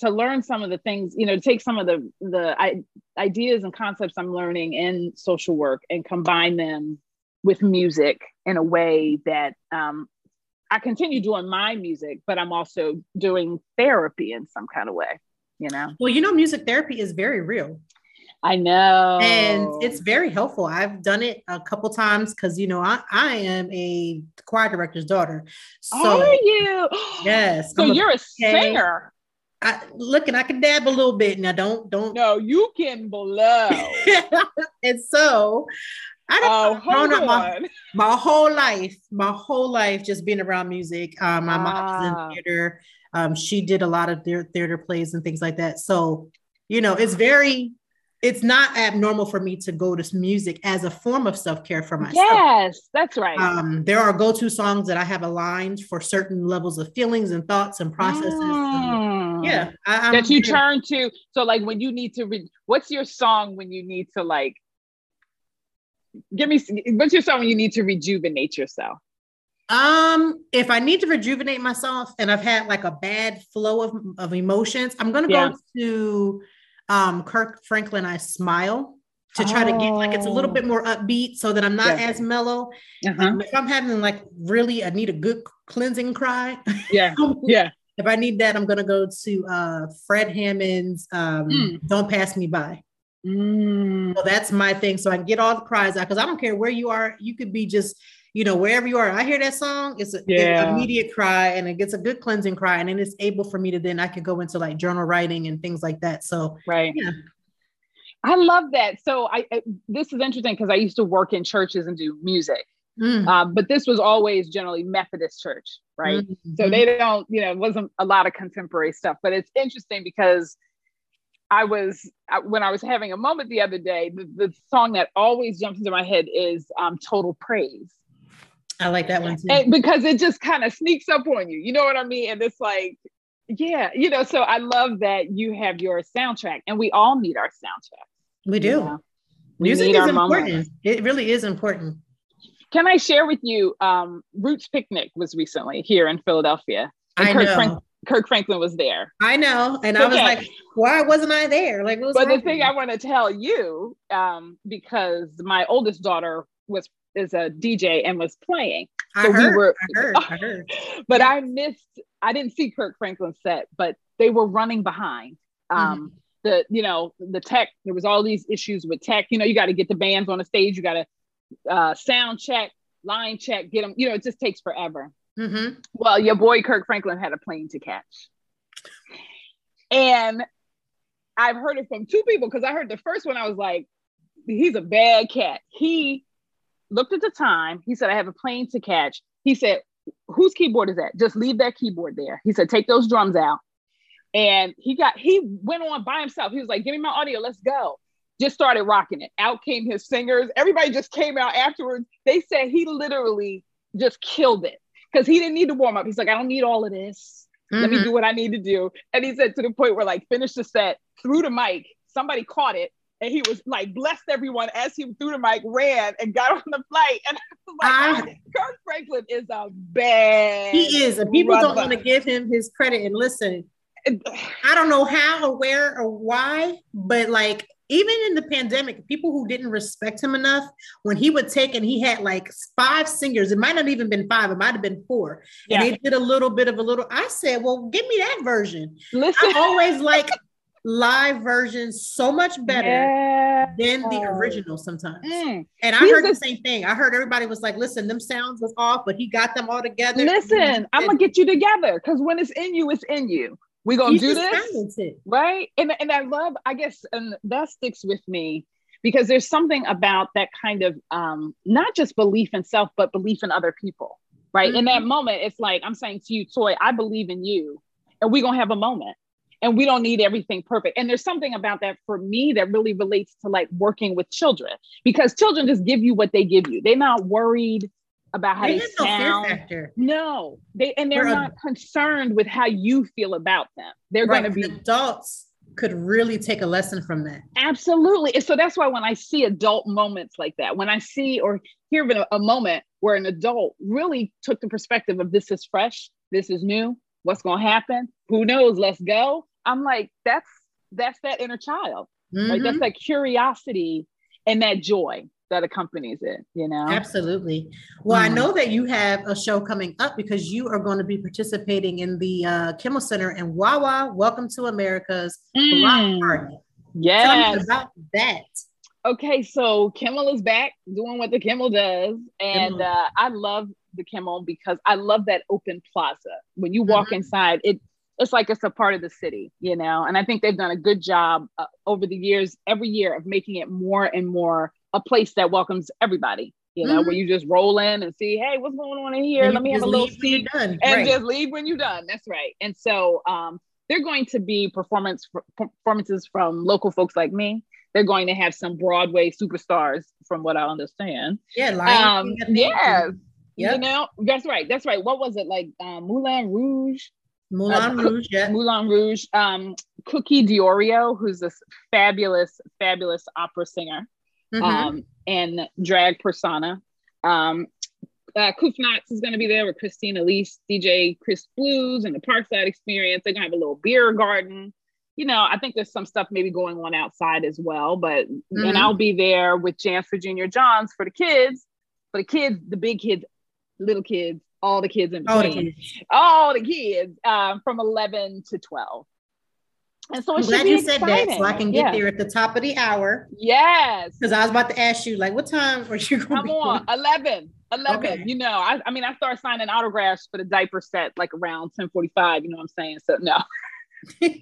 to learn some of the things you know take some of the the ideas and concepts i'm learning in social work and combine them with music in a way that um, i continue doing my music but i'm also doing therapy in some kind of way you know well you know music therapy is very real I know. And it's very helpful. I've done it a couple times because you know I, I am a choir director's daughter. So Are you? Yes. So I'm you're a, a singer. I look and I can dab a little bit. Now don't don't No, you can blow. and so I don't oh, grown up my, my whole life, my whole life just being around music. Um, my ah. mom's in ah. theater. Um, she did a lot of their theater plays and things like that. So, you know, it's very it's not abnormal for me to go to music as a form of self-care for myself. Yes, that's right. Um, there are go-to songs that I have aligned for certain levels of feelings and thoughts and processes. Mm. yeah, I, that you turn to. So, like when you need to, re- what's your song when you need to like? Give me what's your song when you need to rejuvenate yourself? Um, if I need to rejuvenate myself and I've had like a bad flow of, of emotions, I'm gonna yeah. go to um, Kirk Franklin, I smile to try oh. to get like it's a little bit more upbeat so that I'm not yeah. as mellow. Uh-huh. Um, if I'm having like really, I need a good cleansing cry. Yeah. yeah. If I need that, I'm gonna go to uh, Fred Hammond's um, mm. "Don't Pass Me By." Mm. So that's my thing. So I can get all the cries out because I don't care where you are. You could be just you know, wherever you are, I hear that song, it's an yeah. immediate cry and it gets a good cleansing cry. And then it's able for me to then I can go into like journal writing and things like that. So, right. Yeah. I love that. So I, I this is interesting because I used to work in churches and do music. Mm. Uh, but this was always generally Methodist church, right? Mm-hmm. So they don't, you know, it wasn't a lot of contemporary stuff. But it's interesting because I was when I was having a moment the other day. The, the song that always jumps into my head is um, "Total Praise." I like that one too. And because it just kind of sneaks up on you. You know what I mean? And it's like, yeah, you know. So I love that you have your soundtrack, and we all need our soundtrack. We do. We Music is important. Moments. It really is important. Can I share with you? Um, Roots Picnic was recently here in Philadelphia. I Kirk know. Frank- Kirk Franklin was there. I know, and okay. I was like, "Why wasn't I there?" Like, but the thing I want to tell you, um, because my oldest daughter was is a DJ and was playing. So I heard, we were, I heard, I heard. but yeah. I missed. I didn't see Kirk Franklin's set, but they were running behind. Um, mm-hmm. The you know the tech. There was all these issues with tech. You know, you got to get the bands on the stage. You got to uh, sound check, line check, get them. You know, it just takes forever. Mm-hmm. Well, your boy Kirk Franklin had a plane to catch, and I've heard it from two people because I heard the first one. I was like, he's a bad cat. He looked at the time. He said, I have a plane to catch. He said, whose keyboard is that? Just leave that keyboard there. He said, take those drums out. And he got, he went on by himself. He was like, give me my audio, let's go. Just started rocking it. Out came his singers. Everybody just came out afterwards. They said he literally just killed it because he didn't need to warm up. He's like, I don't need all of this. Mm-hmm. Let me mm-hmm. do what I need to do. And he said to the point where like finished the set, threw the mic, somebody caught it, and he was like blessed everyone as he threw the mic, ran and got on the flight. And I was like, I, Kirk Franklin is a bad. He is, and people don't want to give him his credit. And listen, I don't know how or where or why, but like even in the pandemic, people who didn't respect him enough, when he would take and he had like five singers, it might not even been five, it might have been four. Yeah. And they did a little bit of a little. I said, Well, give me that version. Listen. I always like live versions so much better than the original sometimes. Mm. And I He's heard the, the same thing. I heard everybody was like, listen, them sounds was off, but he got them all together. Listen, I'm gonna get you together because when it's in you, it's in you. We're gonna He's do this. Talented. Right. And and I love, I guess, and that sticks with me because there's something about that kind of um, not just belief in self, but belief in other people. Right. Mm-hmm. In that moment, it's like I'm saying to you, Toy, I believe in you, and we're gonna have a moment and we don't need everything perfect and there's something about that for me that really relates to like working with children because children just give you what they give you they're not worried about how they, they sound. No, no, they and they're not concerned with how you feel about them. They're right. going to be adults could really take a lesson from that. Absolutely. And so that's why when I see adult moments like that, when I see or hear of a, a moment where an adult really took the perspective of this is fresh, this is new, what's going to happen, who knows, let's go. I'm like, that's that's that inner child. Mm-hmm. Right? That's that curiosity and that joy that accompanies it, you know? Absolutely. Well, mm. I know that you have a show coming up because you are going to be participating in the uh, Kimmel Center and Wawa Welcome to America's mm. Party. Yes. about that. Okay, so Kimmel is back doing what the Kimmel does. And uh, I love the Kimmel because I love that open plaza. When you walk mm-hmm. inside, it it's like it's a part of the city, you know. And I think they've done a good job uh, over the years, every year, of making it more and more a place that welcomes everybody. You know, mm-hmm. where you just roll in and see, hey, what's going on in here? Let me have a little seat and right. just leave when you're done. That's right. And so um, they're going to be performance performances from local folks like me. They're going to have some Broadway superstars, from what I understand. Yeah, um, yeah, yep. you know, that's right. That's right. What was it like? Um, Moulin Rouge Moulin uh, Rouge, yeah. Moulin Rouge. Um, Cookie Diorio, who's this fabulous, fabulous opera singer mm-hmm. um, and drag persona. Um, uh, Kuf Knotz is going to be there with Christine Elise, DJ Chris Blues, and the Parkside Experience. They're going to have a little beer garden. You know, I think there's some stuff maybe going on outside as well. But mm-hmm. and I'll be there with Jams for Junior Jawns for the kids. For the kids, the big kids, little kids, all the kids in between, all the kids, all the kids um, from 11 to 12. And so I'm glad you said that so I can get yeah. there at the top of the hour. Yes. Because I was about to ask you, like, what time are you going Come on, 11. 11. Okay. You know, I, I mean, I start signing autographs for the diaper set like around 1045. You know what I'm saying? So, no.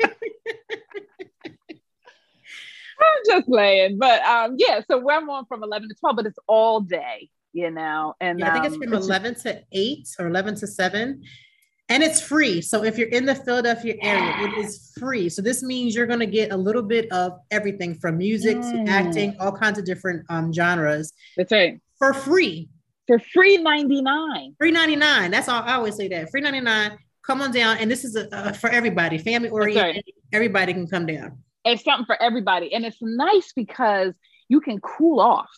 I'm just playing. But um, yeah, so we're on from 11 to 12, but it's all day you know. And yeah, I think it's um, from 11 to 8 or 11 to 7. And it's free. So if you're in the Philadelphia area, it is free. So this means you're going to get a little bit of everything from music mm. to acting, all kinds of different um, genres. That's right. For free. For free 99. Free 99. That's all I always say that. Free 99. Come on down. And this is a, a for everybody, family oriented. Right. Everybody can come down. It's something for everybody. And it's nice because you can cool off.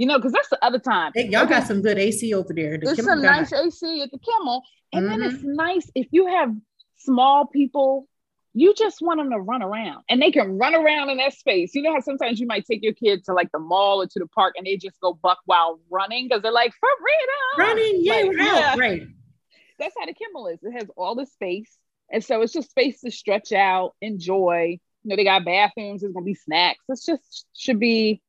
You know, because that's the other time. Hey, y'all got some good AC over there. The There's some nice AC at the Kimmel. And mm-hmm. then it's mm-hmm. nice if you have small people, you just want them to run around and they can run around in that space. You know how sometimes you might take your kid to like the mall or to the park and they just go buck while running because they're like, for freedom. Running, yeah, like, yeah. Right. That's how the Kimmel is. It has all the space. And so it's just space to stretch out, enjoy. You know, they got bathrooms, there's gonna be snacks. It's just should be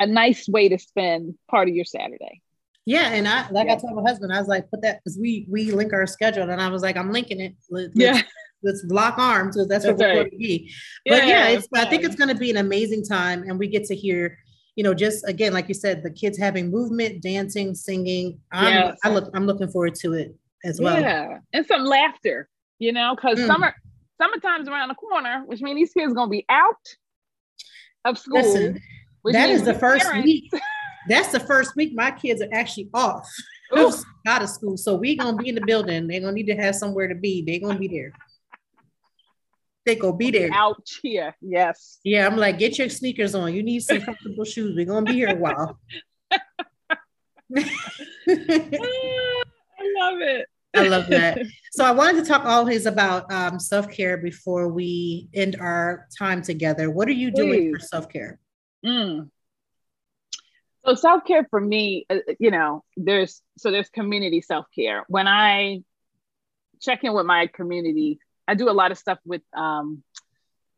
a nice way to spend part of your Saturday. Yeah, and I like yeah. I told my husband, I was like, put that because we we link our schedule, and I was like, I'm linking it. Let's, yeah. Let's lock arms because that's, that's what we're going to be. But yeah, yeah I think it's going to be an amazing time, and we get to hear, you know, just again, like you said, the kids having movement, dancing, singing. I'm, yes. I look, I'm looking forward to it as well. Yeah, and some laughter, you know, because mm. summer summertime's around the corner, which means these kids going to be out of school. Listen, that is the first parents. week. That's the first week my kids are actually off out of school. So we're gonna be in the building. They're gonna need to have somewhere to be. They're gonna be there. They gonna be there. Out here, yes. Yeah, I'm like, get your sneakers on. You need some comfortable shoes. We're gonna be here a while. I love it. I love that. So I wanted to talk always about um, self care before we end our time together. What are you doing Please. for self care? Mm. So self care for me, uh, you know, there's so there's community self care. When I check in with my community, I do a lot of stuff with um,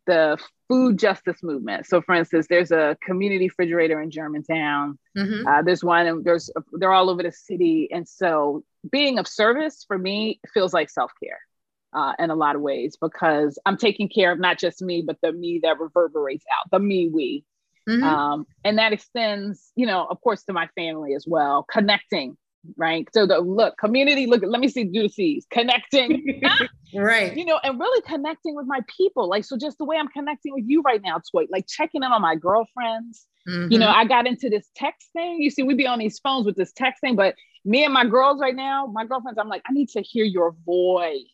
the food justice movement. So, for instance, there's a community refrigerator in Germantown. Mm-hmm. Uh, there's one, and there's they're all over the city. And so, being of service for me feels like self care uh, in a lot of ways because I'm taking care of not just me, but the me that reverberates out, the me we. Mm-hmm. Um, and that extends, you know, of course, to my family as well, connecting, right? So the look, community, look, let me see, do the C's, connecting, right? You know, and really connecting with my people. Like, so just the way I'm connecting with you right now, Toy, like checking in on my girlfriends. Mm-hmm. You know, I got into this text thing. You see, we'd be on these phones with this text thing, but me and my girls right now, my girlfriends, I'm like, I need to hear your voice.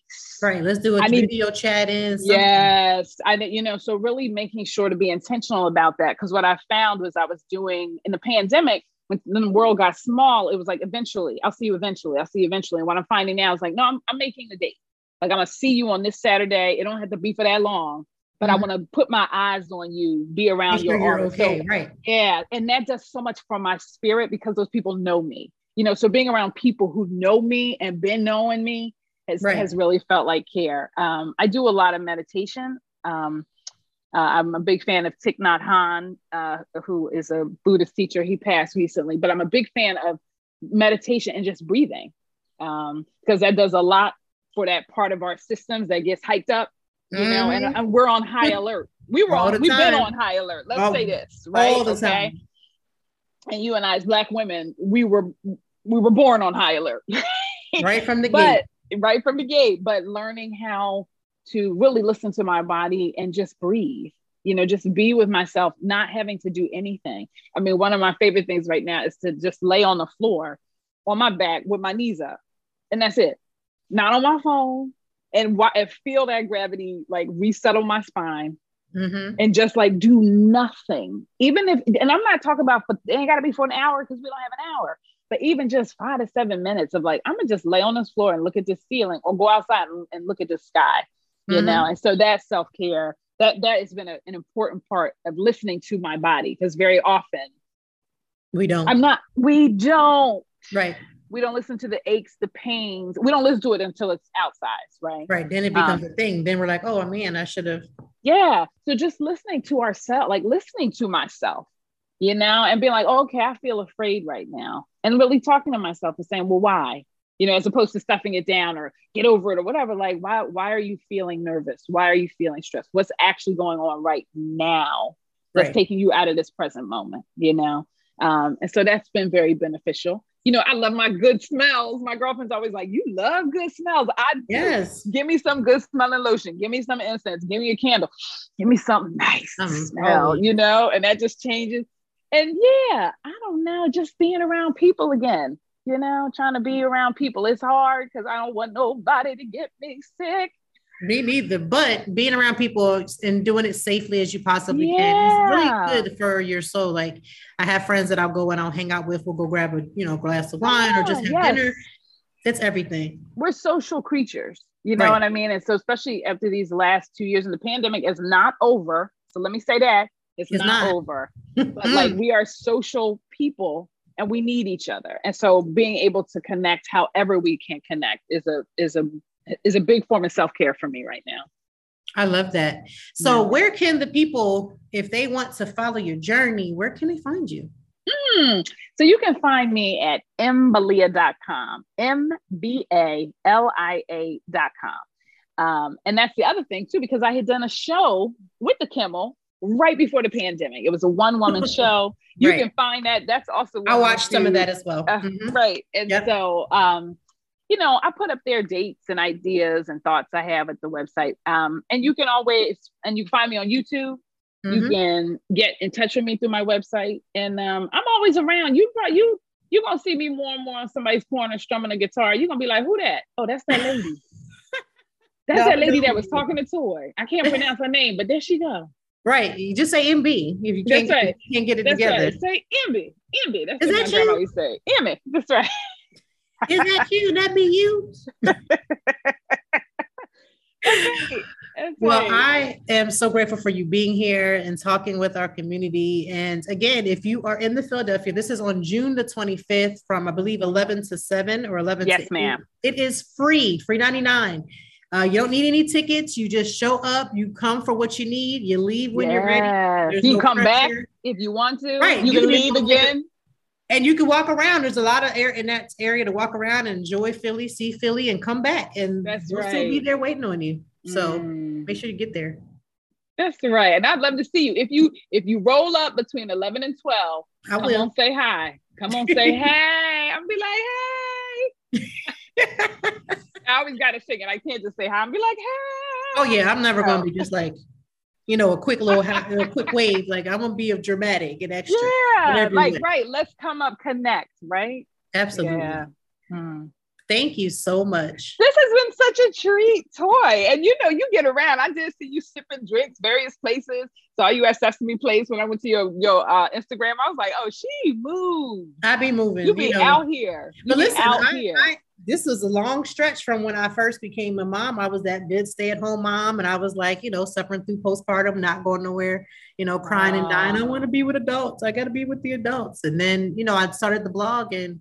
Right. Let's do a I video need, chat in. Yes. I you know, so really making sure to be intentional about that. Cause what I found was I was doing in the pandemic, when the world got small, it was like eventually, I'll see you eventually. I'll see you eventually. And what I'm finding now is like, no, I'm, I'm making the date. Like I'm gonna see you on this Saturday. It don't have to be for that long, but mm-hmm. I want to put my eyes on you, be around Make your sure Okay, so, right. Yeah. And that does so much for my spirit because those people know me you know so being around people who know me and been knowing me has, right. has really felt like care um, i do a lot of meditation um, uh, i'm a big fan of Thich Nhat Hanh uh, who is a buddhist teacher he passed recently but i'm a big fan of meditation and just breathing because um, that does a lot for that part of our systems that gets hyped up you mm-hmm. know and, mm-hmm. and, we're on high alert we were on we've time. been on high alert let's all, say this right okay time. and you and I as black women, we were we were born on high alert. right from the but, gate. Right from the gate, but learning how to really listen to my body and just breathe. You know, just be with myself, not having to do anything. I mean, one of my favorite things right now is to just lay on the floor on my back with my knees up. And that's it. Not on my phone. And, and feel that gravity like resettle my spine Mm-hmm. and just like do nothing. Even if, and I'm not talking about, it ain't got to be for an hour because we don't have an hour. But even just five to seven minutes of like, I'm gonna just lay on this floor and look at this ceiling or go outside and, and look at the sky, you mm-hmm. know? And so that self care, that that has been a, an important part of listening to my body because very often we don't. I'm not, we don't. Right. We don't listen to the aches, the pains. We don't listen to it until it's outside, right? Right. Then it becomes um, a thing. Then we're like, oh man, I should have. Yeah. So just listening to ourselves, like listening to myself, you know, and being like, oh, okay, I feel afraid right now. And really talking to myself and saying, well, why? You know, as opposed to stuffing it down or get over it or whatever. Like, why, why are you feeling nervous? Why are you feeling stressed? What's actually going on right now that's right. taking you out of this present moment, you know? Um, and so that's been very beneficial. You know, I love my good smells. My girlfriend's always like, "You love good smells." I yes. Give me some good smelling lotion. Give me some incense. Give me a candle. Give me something nice to smell. You know, and that just changes. And yeah, I don't know, just being around people again. You know, trying to be around people. It's hard because I don't want nobody to get me sick. Me neither. But being around people and doing it safely as you possibly yeah. can is really good for your soul. Like I have friends that I'll go and I'll hang out with. We'll go grab a you know glass of wine yeah, or just have yes. dinner. That's everything. We're social creatures. You know right. what I mean? And so especially after these last two years and the pandemic is not over. So let me say that it's, it's not, not, over. but like we are social people and we need each other. And so being able to connect however we can connect is a is a is a big form of self-care for me right now. I love that. So yeah. where can the people, if they want to follow your journey, where can they find you? Mm. So you can find me at mbalia.com, M-B-A-L-I-A.com. Um, and that's the other thing too, because I had done a show with the Kimmel right before the pandemic. It was a one woman show. You right. can find that. That's also I watched some of that as well. Uh, mm-hmm. Right. And yep. so um, you know, I put up their dates and ideas and thoughts I have at the website. Um, and you can always, and you can find me on YouTube. Mm-hmm. You can get in touch with me through my website. And um, I'm always around. You, brought you, you're gonna see me more and more on somebody's corner strumming a guitar. You're gonna be like, who that? Oh, that's that lady. that's no, that lady no. that was talking to Toy. I can't pronounce her name, but there she go. Right. You just say MB if you can't, right. you can't get it that's together. Right. Say MB. MB. That's Is what that my you? grandma used say. MB. That's right. Is that you? That be you? well, I am so grateful for you being here and talking with our community. And again, if you are in the Philadelphia, this is on June the 25th from I believe 11 to 7 or 11 yes, ma'am. It is free, free 99. Uh, you don't need any tickets. You just show up. You come for what you need. You leave when yes. you're ready. There's you no come pressure. back if you want to. Right. You, you can leave again and you can walk around. There's a lot of air in that area to walk around and enjoy Philly, see Philly, and come back. And That's we'll right. still be there waiting on you. So mm. make sure you get there. That's right. And I'd love to see you. If you if you roll up between 11 and 12, I come will. on, say hi. Come on, say hey. I'm be like, hey. I always got to sing it. I can't just say hi. I'm be like, hey. Oh yeah, I'm never gonna be just like you know, a quick little, a quick wave. Like I'm gonna be a dramatic and extra. Yeah, like right. Let's come up, connect, right? Absolutely. Yeah. Hmm. Thank you so much. This has been such a treat, Toy. And you know, you get around. I did see you sipping drinks various places. Saw you at Sesame Place when I went to your your uh, Instagram. I was like, oh, she moved. I be moving. You be you know. out here. You but listen, out I, here. I, this was a long stretch from when I first became a mom. I was that good stay at home mom, and I was like, you know, suffering through postpartum, not going nowhere, you know, crying and dying. I want to be with adults. I got to be with the adults. And then, you know, I started the blog, and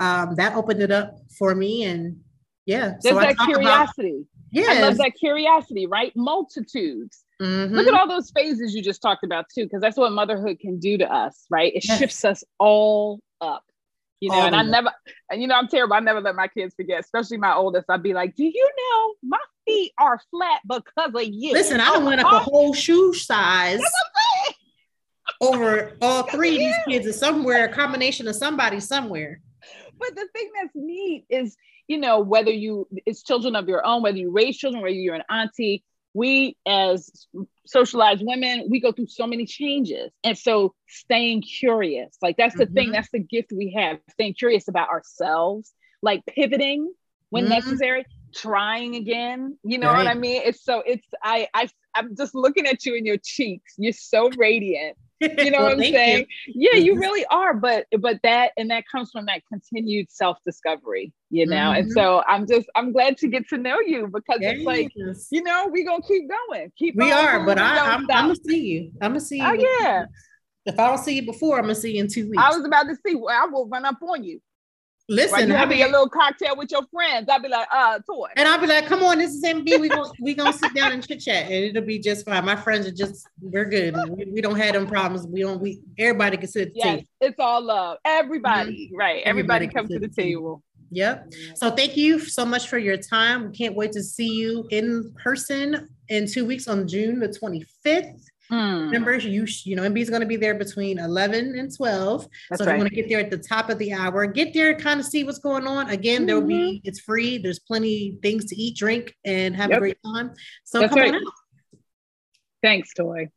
um, that opened it up for me. And yeah, there's so that curiosity. Yeah, I love that curiosity, right? Multitudes. Mm-hmm. Look at all those phases you just talked about too, because that's what motherhood can do to us, right? It yes. shifts us all up you know, and I never, and you know, I'm terrible. I never let my kids forget, especially my oldest. I'd be like, "Do you know my feet are flat because of you?" Listen, I don't oh, went up a oh. whole shoe size over all three of these kids is somewhere, a combination of somebody somewhere. But the thing that's neat is, you know, whether you it's children of your own, whether you raise children, whether you're an auntie, we as socialized women we go through so many changes and so staying curious like that's the mm-hmm. thing that's the gift we have staying curious about ourselves like pivoting when mm-hmm. necessary trying again you know right. what i mean it's so it's i i i'm just looking at you in your cheeks you're so radiant you know well, what i'm saying you. yeah you really are but but that and that comes from that continued self-discovery you know? Mm-hmm. and so i'm just i'm glad to get to know you because yes. it's like you know we're gonna keep going keep we are but I, I'm, I'm, gonna see you. I'm gonna see you oh yeah. if i don't see you before i'm gonna see you in two weeks. i was about to see well, i will run up on you Listen, right, you have a little cocktail with your friends. I'll be like, uh, toy. And I'll be like, come on, this is MB. We gonna we gonna sit down and chit chat, and it'll be just fine. My friends are just we're good. We, we don't have them problems. We don't. We everybody can sit at the yes, table. It's all love. Everybody, mm-hmm. right? Everybody, everybody comes to the table. Yep. So thank you so much for your time. We can't wait to see you in person in two weeks on June the 25th. Mm. Remember, you you know, MB is going to be there between 11 and 12. That's so right. if you want to get there at the top of the hour, get there, kind of see what's going on. Again, mm-hmm. there'll be mm-hmm. it's free. There's plenty things to eat, drink, and have yep. a great time. So That's come right. on out. Thanks, Toy.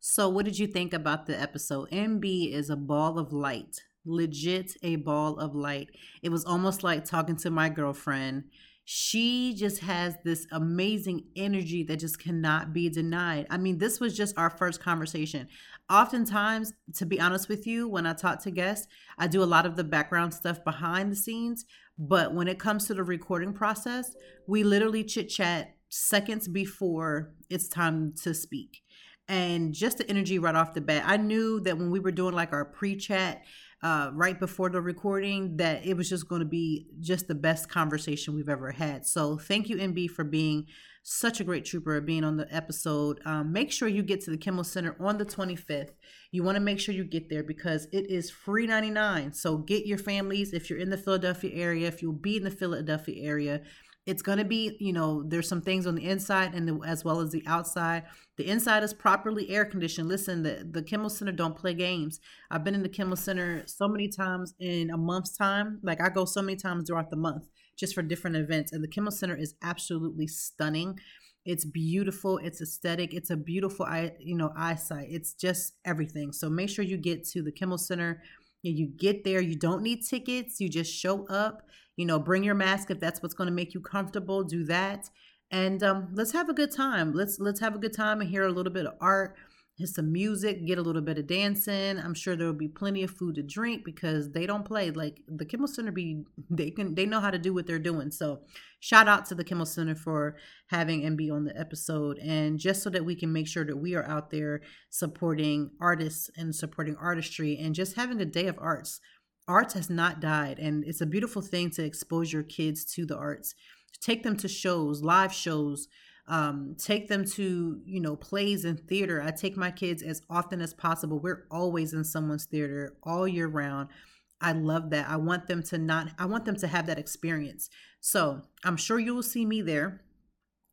So, what did you think about the episode? MB is a ball of light, legit a ball of light. It was almost like talking to my girlfriend she just has this amazing energy that just cannot be denied. I mean, this was just our first conversation. Oftentimes, to be honest with you, when I talk to guests, I do a lot of the background stuff behind the scenes. But when it comes to the recording process, we literally chit chat seconds before it's time to speak. And just the energy right off the bat, I knew that when we were doing like our pre chat, uh, right before the recording that it was just going to be just the best conversation we've ever had. So thank you, MB, for being such a great trooper, being on the episode. Um, make sure you get to the Kimmel Center on the 25th. You want to make sure you get there because it is free 99. So get your families if you're in the Philadelphia area, if you'll be in the Philadelphia area it's going to be you know there's some things on the inside and the, as well as the outside. The inside is properly air conditioned. Listen the, the kimmel center don't play games. I've been in the kimmel center so many times in a month's time. Like i go so many times throughout the month just for different events and the kimmel center is absolutely stunning. It's beautiful it's aesthetic it's a beautiful eye you know eyesight. It's just everything. So make sure you get to the kimmel center. You get there you don't need tickets. You just show up you know bring your mask if that's what's going to make you comfortable do that. And um, let's have a good time. Let's let's have a good time and hear a little bit of art hear some music get a little bit of dancing. I'm sure there will be plenty of food to drink because they don't play. Like the kimmel center be they can they know how to do what they're doing. So shout out to the kimmel center for having mb on the episode. And just so that we can make sure that we are out there supporting artists and supporting artistry and just having a day of arts arts has not died and it's a beautiful thing to expose your kids to the arts take them to shows live shows um, take them to you know plays and theater i take my kids as often as possible we're always in someone's theater all year round i love that i want them to not i want them to have that experience so i'm sure you will see me there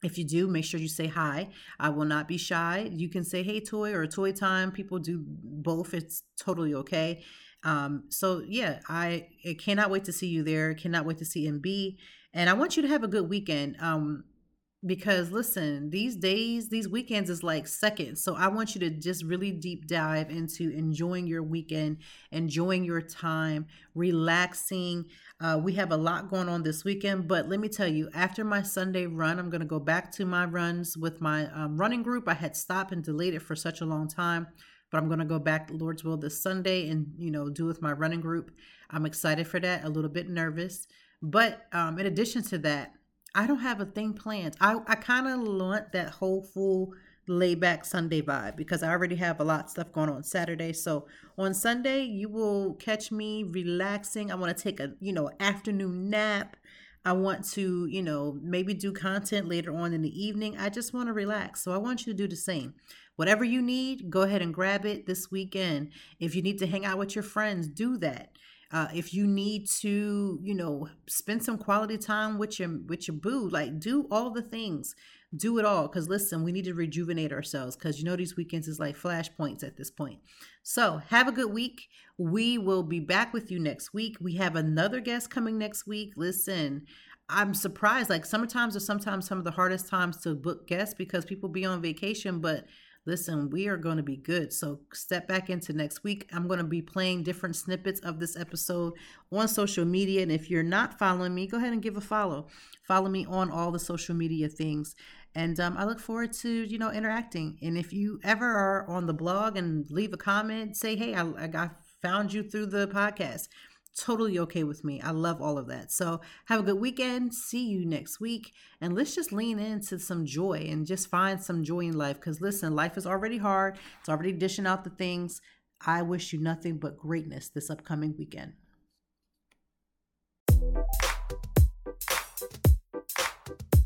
if you do, make sure you say hi. I will not be shy. You can say hey toy or toy time. People do both. It's totally okay. Um, so yeah, I, I cannot wait to see you there. Cannot wait to see MB. And I want you to have a good weekend. Um, because listen, these days, these weekends is like seconds. So I want you to just really deep dive into enjoying your weekend, enjoying your time, relaxing. Uh, we have a lot going on this weekend, but let me tell you, after my Sunday run, I'm going to go back to my runs with my um, running group. I had stopped and delayed it for such a long time but I'm going to go back to Lord's will this Sunday and, you know, do with my running group. I'm excited for that, a little bit nervous. But um, in addition to that, I don't have a thing planned. I, I kind of want that whole full layback Sunday vibe because I already have a lot of stuff going on Saturday. So on Sunday, you will catch me relaxing. I want to take a, you know, afternoon nap. I want to, you know, maybe do content later on in the evening. I just want to relax. So I want you to do the same. Whatever you need, go ahead and grab it this weekend. If you need to hang out with your friends, do that. Uh, if you need to, you know, spend some quality time with your with your boo, like do all the things, do it all. Because listen, we need to rejuvenate ourselves. Because you know these weekends is like flashpoints at this point. So have a good week. We will be back with you next week. We have another guest coming next week. Listen, I'm surprised. Like sometimes are sometimes some of the hardest times to book guests because people be on vacation, but listen, we are going to be good. So step back into next week. I'm going to be playing different snippets of this episode on social media. And if you're not following me, go ahead and give a follow. Follow me on all the social media things. And um, I look forward to, you know, interacting. And if you ever are on the blog and leave a comment, say, hey, I, I found you through the podcast totally okay with me. I love all of that. So have a good weekend. See you next week. And let's just lean into some joy and just find some joy in life. Because listen, life is already hard, it's already dishing out the things. I wish you nothing but greatness this upcoming weekend.